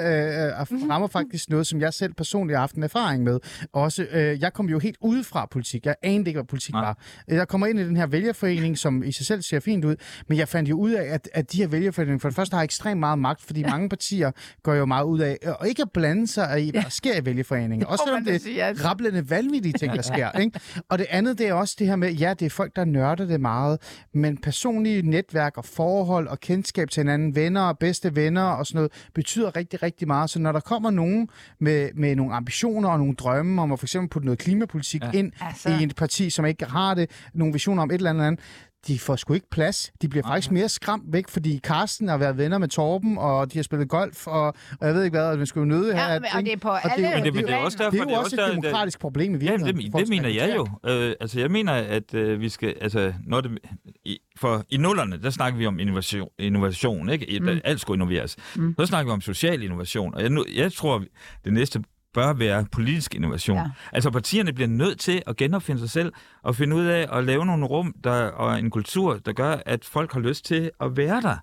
uh, rammer faktisk noget, som jeg selv personligt har haft en erfaring med. Også, uh, jeg kom jo helt udefra politik. Jeg anede ikke, hvad politik Nej. var. Jeg kommer ind i den her vælgerforening, som i sig selv ser fint ud, men jeg fandt jo ud af, at, at de her vælgerforeninger for det første har ekstremt meget magt, fordi *laughs* mange partier går jo meget ud af, og ikke at blande sig i, hvad der sker i vælgerforeningen. Også selvom det altså. er rablende vanvittige ting, der *laughs* sker. Ikke? Og det andet, det er også det her med, ja, det er folk, der nørder det meget, men personlige netværk og forhold og kendskab til hinanden, venner og bedste venner og sådan noget, betyder rigtig, rigtig meget. Så når der kommer nogen med, med nogle ambitioner og nogle drømme om at for eksempel putte noget klimapolitik ja. ind Altså. i et parti, som ikke har det, nogle visioner om et eller andet, de får sgu ikke plads. De bliver faktisk mere skræmt væk, fordi Carsten har været venner med Torben, og de har spillet golf, og, og jeg ved ikke hvad, og man skulle jo nøde Ja, her. men- og det er på og det, alle og Men det, men det er også derfor, det er jo også et der- der- demokratisk problem i virkeligheden. det, i forhold det til mener jeg jo. Øh, altså, jeg mener, at øh, vi skal... Altså, når det, i, for i nullerne, der snakker vi om innovation, innovation ikke? I, mm. Alt skulle innoveres. Mm. Så snakker vi om social innovation. Og jeg, nu, jeg tror, det næste bør være politisk innovation. Ja. Altså partierne bliver nødt til at genopfinde sig selv og finde ud af at lave nogle rum der, og en kultur, der gør, at folk har lyst til at være der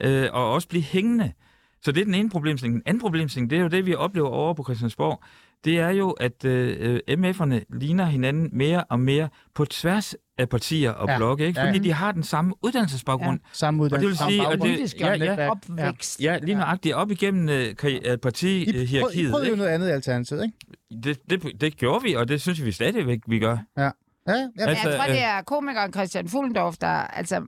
øh, og også blive hængende. Så det er den ene problemstilling. Den anden problemstilling, det er jo det, vi oplever over på Christiansborg. Det er jo, at øh, MF'erne ligner hinanden mere og mere på tværs af partier og Ja. ja. blokke, ikke? Ja, fordi ja. de har den samme uddannelsesbaggrund. Samme Og det vil sige, samme at baggrund. det, ja, ja, opvækst. ja, lige nøjagtigt op igennem kari- øh, I, prøv, I partihierarkiet. prøvede jo ikke? noget andet i Alternativet, ikke? Det, det, det gjorde vi, og det synes vi stadigvæk, vi gør. Ja. Ja, ja. Altså, Altså, jeg tror, øh, det er komikeren Christian Fuglendorf, der, altså,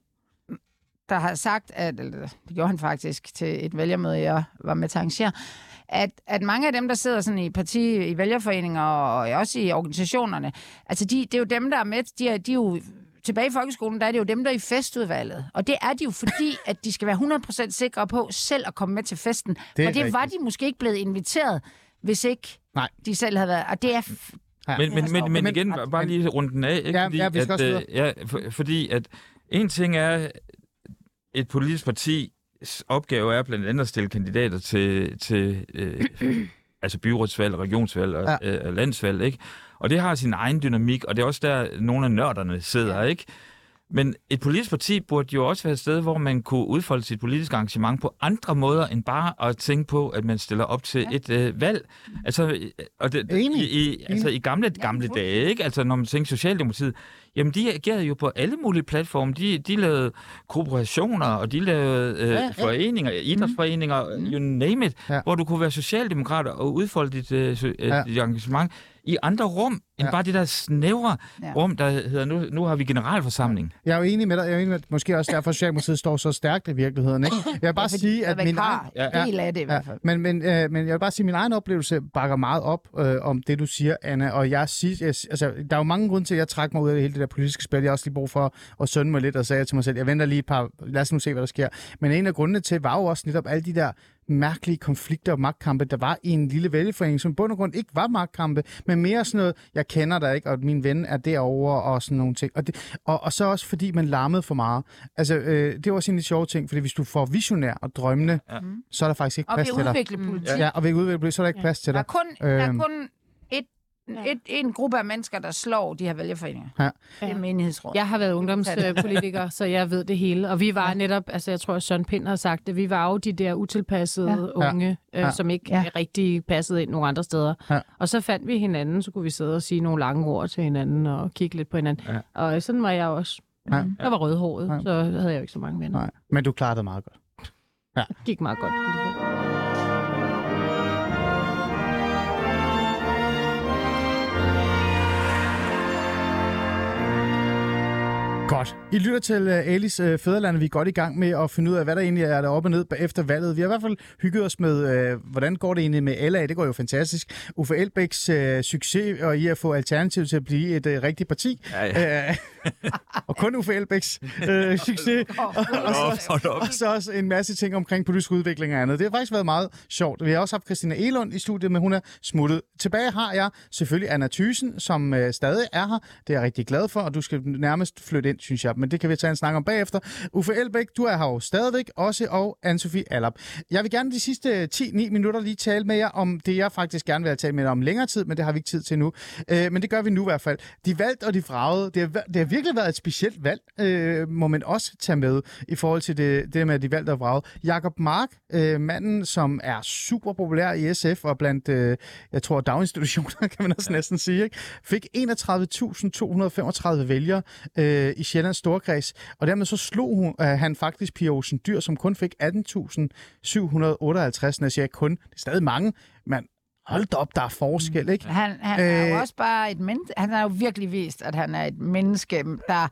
der har sagt, at, eller det gjorde han faktisk til et vælgermøde, jeg var med til at arrangere, at, at mange af dem, der sidder sådan i parti, i vælgerforeninger og også i organisationerne, altså de, det er jo dem, der er med, de er, de er jo tilbage i folkeskolen, der er det jo dem, der er i festudvalget. Og det er de jo fordi, *laughs* at de skal være 100% sikre på selv at komme med til festen. Det For det var rigtigt. de måske ikke blevet inviteret, hvis ikke Nej. de selv havde været. Og det er... f- Ja. Men, men, men, men igen, bare lige rundt den af. Ikke? Ja, fordi, ja, vi skal at, også øh, ja, for, fordi at en ting er, et politisk partis opgave er blandt andet at stille kandidater til, til øh, *clears throat* altså byrådsvalg, regionsvalg og Ja. ja. øh, landsvalg. Ikke? Og det har sin egen dynamik, og det er også der, nogle af nørderne sidder. ikke? Men et politisk parti burde jo også være et sted, hvor man kunne udfolde sit politiske engagement på andre måder, end bare at tænke på, at man stiller op til ja. et øh, valg. Altså, øh, og det, Enig. i, i, altså, i gamle, gamle dage, ikke? Altså, når man tænker Socialdemokratiet, jamen, de agerede jo på alle mulige platforme. De, de lavede kooperationer, og de lavede øh, Ja, ja, ja. ja. foreninger, idrætsforeninger, mm. you name it, Ja. ja. hvor du kunne være socialdemokrat og udfolde dit, øh, øh, Ja. dit engagement i andre rum, end Ja. ja. bare det der snævre Ja. ja. rum, der hedder, nu, nu har vi generalforsamling. Jeg er jo enig med dig. Jeg er enig med, at måske også derfor, at Socialdemokratiet står så stærkt i virkeligheden. Ikke? Jeg vil bare sige, at min egen, Ja. del af det i Ja, hvert fald. men, men, øh, men jeg vil bare sige, at min egen oplevelse bakker meget op øh, om det, du siger, Anna. Og jeg siger, jeg, altså, der er jo mange grunde til, at jeg trækker mig ud af hele det der politiske spil. Jeg har også lige brug for at sønde mig lidt og sagde til mig selv, jeg venter lige et par, lad os nu se, hvad der sker. Men en af grundene til var jo også netop alle de der mærkelige konflikter og magtkampe, der var i en lille vælgeforening, som i bund og grund ikke var magtkampe, men mere sådan noget, jeg kender dig ikke, og min ven er derovre, og sådan nogle ting. Og, det, og, og så også fordi man larmede for meget. Altså, øh, det var også en af de sjove ting, fordi hvis du får visionær og drømmende, ja. så er der faktisk ikke Og plads vi til dig. udvikler politik. Ja, og vi udvikler så er der ikke plads til Der er dig. kun, der er Øhm. kun et, et, en gruppe af mennesker, der slår de her vælgerforeninger. Ja. Det er menighedsråd. Jeg har været ungdomspolitiker, så jeg ved det hele. Og vi var netop, altså jeg tror, at Søren Pind har sagt det, vi var jo de der utilpassede Ja. ja. unge, øh, Ja. som ikke Ja. ja. rigtig passede ind nogle andre steder. Ja. Og så fandt vi hinanden, så kunne vi sidde og sige nogle lange ord til hinanden og kigge lidt på hinanden. Ja. Og sådan var jeg også. Ja. Jeg var rødhåret, Ja. så havde jeg jo ikke så mange venner. Nej, men du klarede det meget godt. Det gik meget godt. alligevel. Godt. I lytter til Alis uh, Fæderland, vi er godt i gang med at finde ud af, hvad der egentlig er der op og ned efter valget. Vi har i hvert fald hygget os med, uh, hvordan går det egentlig med LA? Det går jo fantastisk. Uffe Elbæks uh, succes og i at få Alternativ til at blive et rigtigt parti. Ja, ja. Og kun Uffe Elbæks uh, succes. Hold op. Og så også en masse ting omkring politisk udvikling og andet. Det har faktisk været meget sjovt. Vi har også haft Christina Elund i studiet, men hun er smuttet. Tilbage har jeg selvfølgelig Anna Thysen, som øh, stadig er her. Det er jeg rigtig glad for, og du skal nærmest flytte ind, synes jeg. Men det kan vi tage en snak om bagefter. Uffe Elbæk, du er her jo stadigvæk også, og Anne-Sophie Allap. Jeg vil gerne de sidste 10-9 minutter lige tale med jer om det, jeg faktisk gerne vil have talt med jer om længere tid, men det har vi ikke tid til nu. Øh, men det gør vi nu i hvert fald. De valgte og de fragede. Det væ- det har virkelig været et specielt valg, øh, må man også tage med i forhold til det, det der med, at de valgte og vragede. Jakob Mark, øh, manden, som er super populær i SF og blandt, øh, jeg tror, daginstitutioner, *laughs* kan man også ja. næsten sige, ikke? fik 31.235 vælgere øh, i Sjællands Storkreds, og dermed så slog hun, øh, han faktisk Pia Olsen Dyr, som kun fik 18.758, når jeg siger kun, det er stadig mange, men hold da op, der er forskel, ikke? Han, han er jo Øh. også bare et menneske. Han har jo virkelig vist, at han er et menneske, der,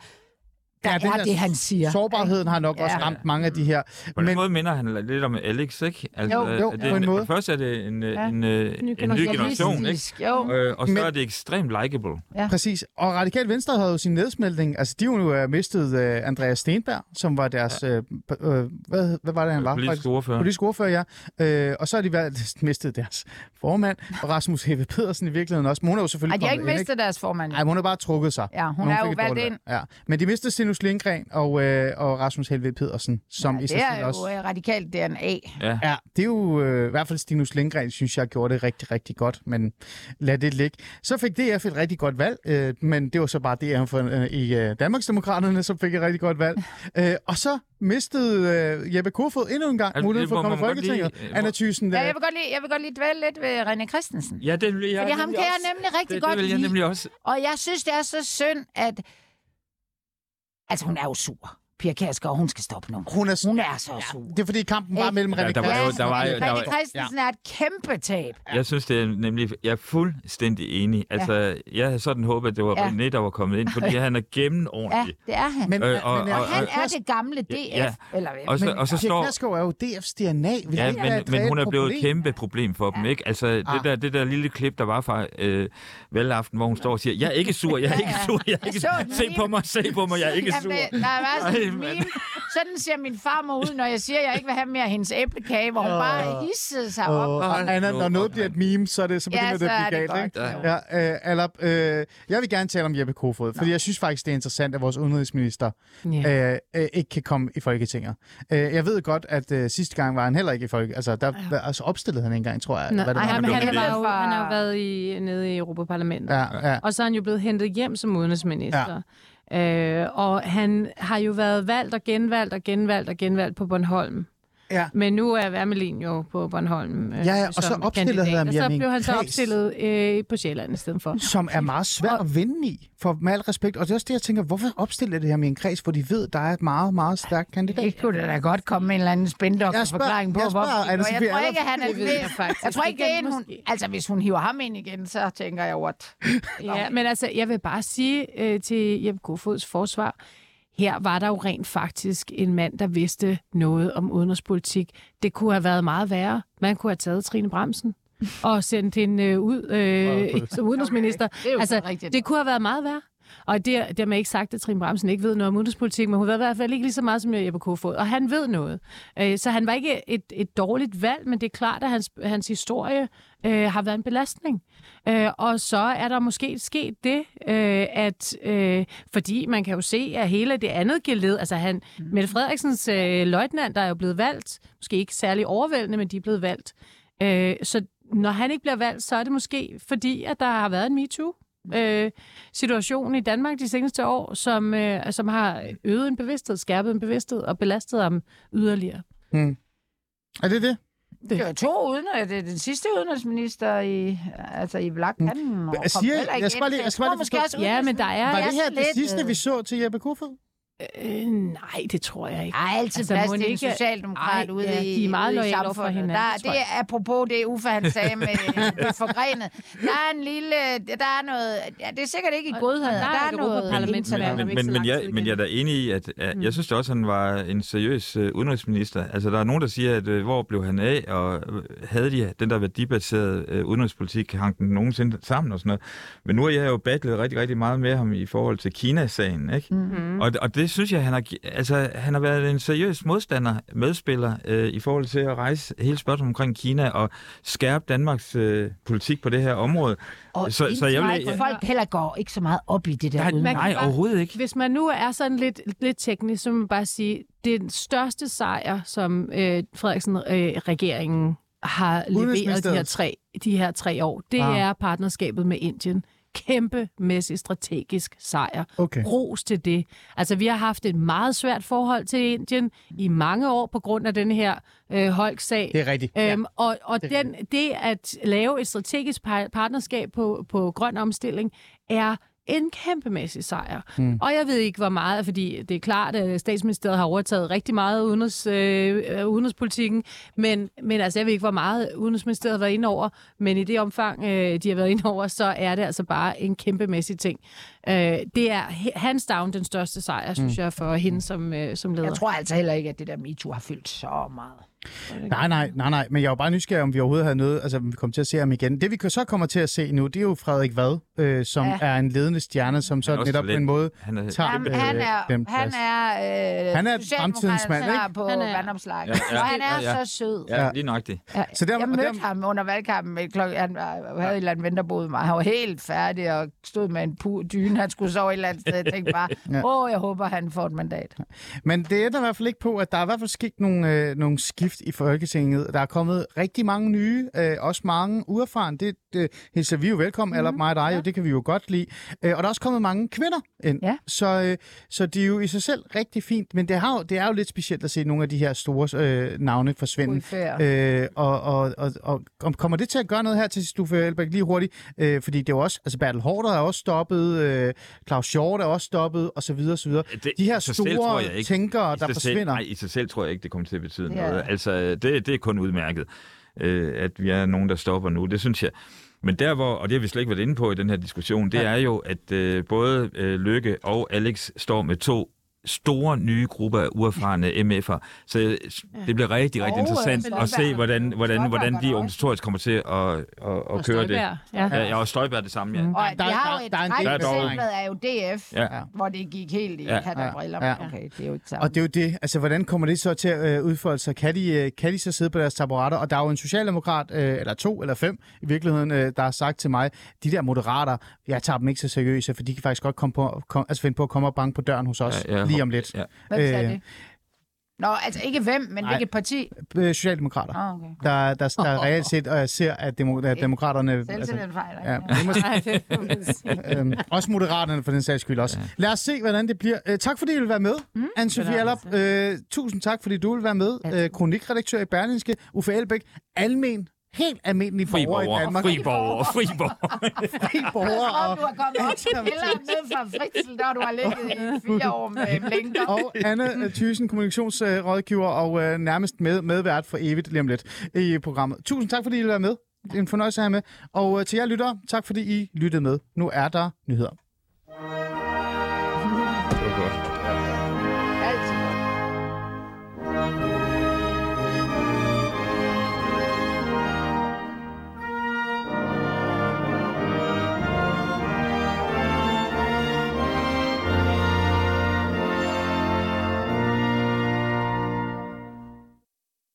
der Ja, ja, er det, han siger. Sårbarheden har nok Ja. også ramt mange af de her. På den Men måde minder han lidt om Alex, ikke? Altså, Jo, jo, er det på en måde. Første er det en, Ja. ja. en, øh, en, ny generation. ikke? Jo. Øh, og så Men- er det ekstremt likable. Præcis. Og Radikal Venstre havde jo sin nedsmeltning. Altså, de har jo øh, mistet uh, Andreas Stenberg, som var deres... Øh, p- øh, hvad, hvad var det, han var? Politisk ordfører. Politisk ordfører, ja. Øh, og så har de valgt, *laughs* mistet deres formand, og Rasmus Heve Pedersen i virkeligheden også. Men hun er jo selvfølgelig Ej, de har ikke mistet deres formand. Nej, hun har bare trukket sig. Ja, hun er jo valgt ind. Ja. Men de mistede Sinus Lindgren og, øh, og Rasmus Helve Pedersen, som Ja, i sig det selv er jo også... øh, radikalt DNA. Ja. Ja, det er jo øh, i hvert fald Stinus Lindgren, synes jeg, gjorde det rigtig, rigtig godt, men lad det ligge. Så fik DF et rigtig godt valg, øh, men det var så bare DF for, øh, i øh, Danmarksdemokraterne, som fik et rigtig godt valg. *laughs* Øh, og så mistede øh, Jeppe Kofod endnu en gang Altså, muligheden det for at komme i lige- Folketinget. øh, Anna Thyssen, Ja, øh, jeg vil godt lige, jeg vil godt lige dvæle lidt ved René Christensen. Ja, det vil jeg Fordi ham kan jeg nemlig rigtig det, godt det vil jeg lide. nemlig også. Og jeg synes, det er så synd, at... Altså, hun er jo sur. Pia Kjærsgaard, hun skal stoppe nu. hun er, Hun er så sur. det er fordi kampen var mellem Ja, René der var jo- Christensen der var der René var- Christensen er et kæmpe tab. Jeg synes, det er nemlig... Jeg er fuldstændig enig. Altså, jeg havde sådan håbet, at det var Ja. René, der var kommet ind, fordi han er Ja, gennemordentlig. det er han. Men, Øh, men, og- men, Og og- han er det gamle DF. Ja. Eller hvad? Og så, men og så Pia står... Kjærsgaard er jo DF's DNA. Vil Ja, men, men hun er blevet et kæmpe problem for dem, ikke? Altså, det, Ah. der, det der lille klip, der var fra øh, valgaften, hvor hun står og siger, jeg er ikke sur, jeg er ikke sur, jeg er ikke sur. Se på mig, se på mig, jeg er ikke sur. Jamen, var meme. *laughs* Sådan ser min farmor ud, når jeg siger, at jeg ikke vil have mere af hendes æblekage, hvor hun bare hissede sig op. Og, og Anna, når noget bliver et meme, så, er det, så begynder Ja, det så at er blive det galt, ikke? Ja, øh, Alap, øh, jeg vil gerne tale om Jeppe Kofod, fordi jeg synes faktisk, det er interessant, at vores udenrigsminister Ja. øh, øh, ikke kan komme i Folketinget. Øh, jeg ved godt, at øh, sidste gang var han heller ikke i Folketinget. Altså, der, ja. altså opstillede han ikke engang, tror jeg. Nej, hvad det ej, var, han, han, har jo, han har jo været i, nede i Europaparlamentet. Ja, ja. Og så er han jo blevet hentet hjem som udenrigsminister. Ja. Øh, og han har jo været valgt og genvalgt og genvalgt og genvalgt på Bornholm. Ja. Men nu er Værmelin jo på Bornholm. Øh, Ja, ja, og så opstillede kandidat. han Og så blev han så opstillet øh, på Sjælland i stedet for. Som er meget svært at vinde i, for med al respekt. Og det er også det, jeg tænker, hvorfor opstiller det her med en kreds, hvor de ved, der er et meget, meget stærkt kandidat? Det kunne da godt komme med en eller anden Jeg spændok spørger- forklaring på, jeg spørger hvorfor. Anna Og jeg Sophie tror ikke, han er Det ved jeg faktisk Jeg tror ikke, det er en, hun... Altså, hvis hun hiver ham ind igen, så tænker jeg, what? Ja, men altså, jeg vil bare sige øh, til Jeppe Kofods forsvar, her var der jo rent faktisk en mand, der vidste noget om udenrigspolitik. Det kunne have været meget værre. Man kunne have taget Trine Bremsen og sendt hende øh, ud øh, som udenrigsminister. Det er jo altså, rigtigt. det kunne have været meget værre. Og det, dermed ikke sagt, at Trine Bramsen ikke ved noget om udenrigspolitik, men hun ved i hvert fald ikke lige så meget som Jeppe Kofod, og han ved noget. Øh, så han var ikke et, et dårligt valg, men det er klart, at hans, hans historie øh, har været en belastning. Øh, og så er der måske sket det, øh, at øh, fordi man kan jo se, at hele det andet geled, altså han, mm. Mette Frederiksens øh, løjtnant, der er jo blevet valgt, måske ikke særlig overvældende, men de er blevet valgt. Øh, så når han ikke bliver valgt, så er det måske fordi, at der har været en MeToo. Øh, situation i Danmark de seneste år, som, øh, som har øget en bevidsthed, skærpet en bevidsthed og belastet ham yderligere. Hmm. Er det det? Det var to uden, det er den sidste udenrigsminister i, altså i Vlak. Han kom Jeg siger- jeg skal bare lige- jeg skal bare lige måske forstå- Ja, men der er... Var det her er det lidt, sidste, øh, vi så til Jeppe Kofod? Øh, nej, det tror jeg ikke. Der er altid Altså, plads må til det en ikke- socialdemokrat Ej, ude ja, i de er meget ude i for hinanden, Der, det er apropos det, Uffe han sagde med *laughs* det forgrenet. Der er en lille... Der er noget... Ja, det er sikkert ikke i godhed. der er Der er et noget... Men, men, men, men, jeg, men jeg er da enig i, at, at jeg synes også, at han var en seriøs uh, udenrigsminister. Altså, der er nogen, der siger, at uh, hvor blev han af, og uh, havde de den der værdibaserede uh, udenrigspolitik, hang den nogensinde sammen og sådan noget. Men nu har jeg jo battlet rigtig, rigtig meget med ham i forhold til Kina-sagen, ikke? Mm-hmm. Og, og det synes jeg, han har, altså, han har været en seriøs modstander, medspiller, uh, i forhold til at rejse hele spørgsmålet omkring Kina og skærpe Danmarks uh, politik på det her område. Og Så- så jeg vil- jeg- folk heller går ikke så meget op i det der Nej, man nej bare- overhovedet ikke. Hvis man nu er sådan lidt, lidt teknisk, så må man bare sige, det er den største sejr, som øh, Frederiksen-regeringen har leveret de her, tre, de her tre år. Det Ah. er partnerskabet med Indien. Kæmpemæssig strategisk sejr. Okay. Ros til det. Altså, vi har haft et meget svært forhold til Indien i mange år på grund af den her øh, Holk-sag. Det er rigtigt. Øhm, og og det den, det at lave et strategisk par- partnerskab på, på grøn omstilling er en kæmpemæssig sejr. Mm. Og jeg ved ikke, hvor meget, fordi det er klart, at statsministeriet har overtaget rigtig meget af udenrigs, øh, udenrigspolitikken, men, men altså, jeg ved ikke, hvor meget udenrigsministeriet har været inde over, men i det omfang, øh, de har været inde over, så er det altså bare en kæmpemæssig ting. Øh, det er hands down den største sejr, synes mm. jeg, for hende som, øh, som leder. Jeg tror altså heller ikke, at det der MeToo har fyldt så meget. Nej, nej, nej, nej. Men jeg var bare nysgerrig, om vi overhovedet havde noget, altså om vi kommer til at se ham igen. Det vi så kommer til at se nu, det er jo Frederik Vad, øh, som Ja. er en ledende stjerne, som så Han netop på en måde Han er, tager Jamen, øh, han er, den han plads. er, øh, Han er fremtidens mand, ikke? på Han er- vandopslag. Ja, ja. Og han er Ja, ja. så sød. Ja, lige nøjagtigt. Ja, Så der- jeg mødte der- ham under valgkampen. Med klok- han havde et eller andet venterbod med mig. Han var helt færdig og stod med en pu- dyne. Han skulle sove et eller andet sted. Jeg tænkte bare, *laughs* Ja. åh, jeg håber, han får et mandat. Men det ændrer i hvert fald ikke på, at der er i hvert fald sket nogle, øh, nogle skift i Folketinget. Der er kommet rigtig mange nye, øh, også mange uerfarne. Det, det hilser vi jo velkommen, mm, eller mig og dig, jo, det kan vi jo godt lide. Øh, og der er også kommet mange kvinder ind. Ja. Så, øh, så det er jo i sig selv rigtig fint, men det, har, jo- det er jo lidt specielt at se nogle af de her store øh, navne forsvinde. Øh, og, og, og, og, og kommer det til at gøre noget her til sidst, Uffe Elbæk, lige hurtigt? Øh, fordi det er jo også, altså Bertel Hårder er også stoppet, øh, Claus Hjort er også stoppet, og så videre, og så videre. Det- De her selv store tænkere, der sig forsvinder. Selv, nej, i sig selv tror jeg ikke, det kommer til at betyde Ja. noget. Altså, det, det er kun udmærket, øh, at vi er nogen, der stopper nu. Det synes jeg. Men der hvor, og det har vi slet ikke været inde på i den her diskussion, det er jo, at øh, både øh, Lykke og Alex står med to store nye grupper af uerfarne MF'er. Så øh, det bliver rigtig, rigtig Og, interessant at se, hvordan, hvordan, hvordan de organisatorisk kommer til at, at, at, Og køre det. Ja. Ja, og Støjberg det samme, ja. Og der- har der- jo et der er eksemplet er jo DF, Ja. hvor det gik helt i Ja. hat og briller. Ja. Okay, det er jo ikke sammen. Og det er jo det, altså hvordan kommer det så til at øh, udfolde sig? Kan de, øh, kan de så sidde på deres taburetter? Og der er jo en socialdemokrat, øh, eller to eller fem i virkeligheden, øh, der har sagt til mig, de der moderater, jeg tager dem ikke så seriøse, for de kan faktisk godt komme på, kom, altså finde på at komme og banke på døren hos os Ja, ja, lige om lidt. Ja. Hvem sagde øh, det? Nå, altså ikke hvem, men Nej. hvilket parti? Øh, socialdemokrater, Ah, okay. der, der, der *laughs* reelt set øh, ser, at, demo, at demokraterne... Selv til den fejl. ja, det må, *laughs* øhm, også moderaterne for den sags skyld også. Ja. Lad os se, hvordan det bliver. Øh, tak fordi I vil være med, mm, Anne-Sophie Allop. Øh, tusind tak, fordi du vil være med. Øh, kronikredaktør i Berlingske, Uffe Elbæk, almen, helt almindelig Fri borger i borger, Danmark. fri borger, fri borger. *laughs* fri borger. Og du har kommet op *laughs* til kælderen ned fra Fritzl, der du har ligget i *laughs* fire år med blinker. og Anne Thyssen, kommunikationsrådgiver og øh, nærmest med, medvært for evigt lige om lidt i programmet. Tusind tak, fordi I vil være med. Det er en fornøjelse at have med. Og øh, til jer lyttere, tak fordi I lyttede med. Nu er der nyheder.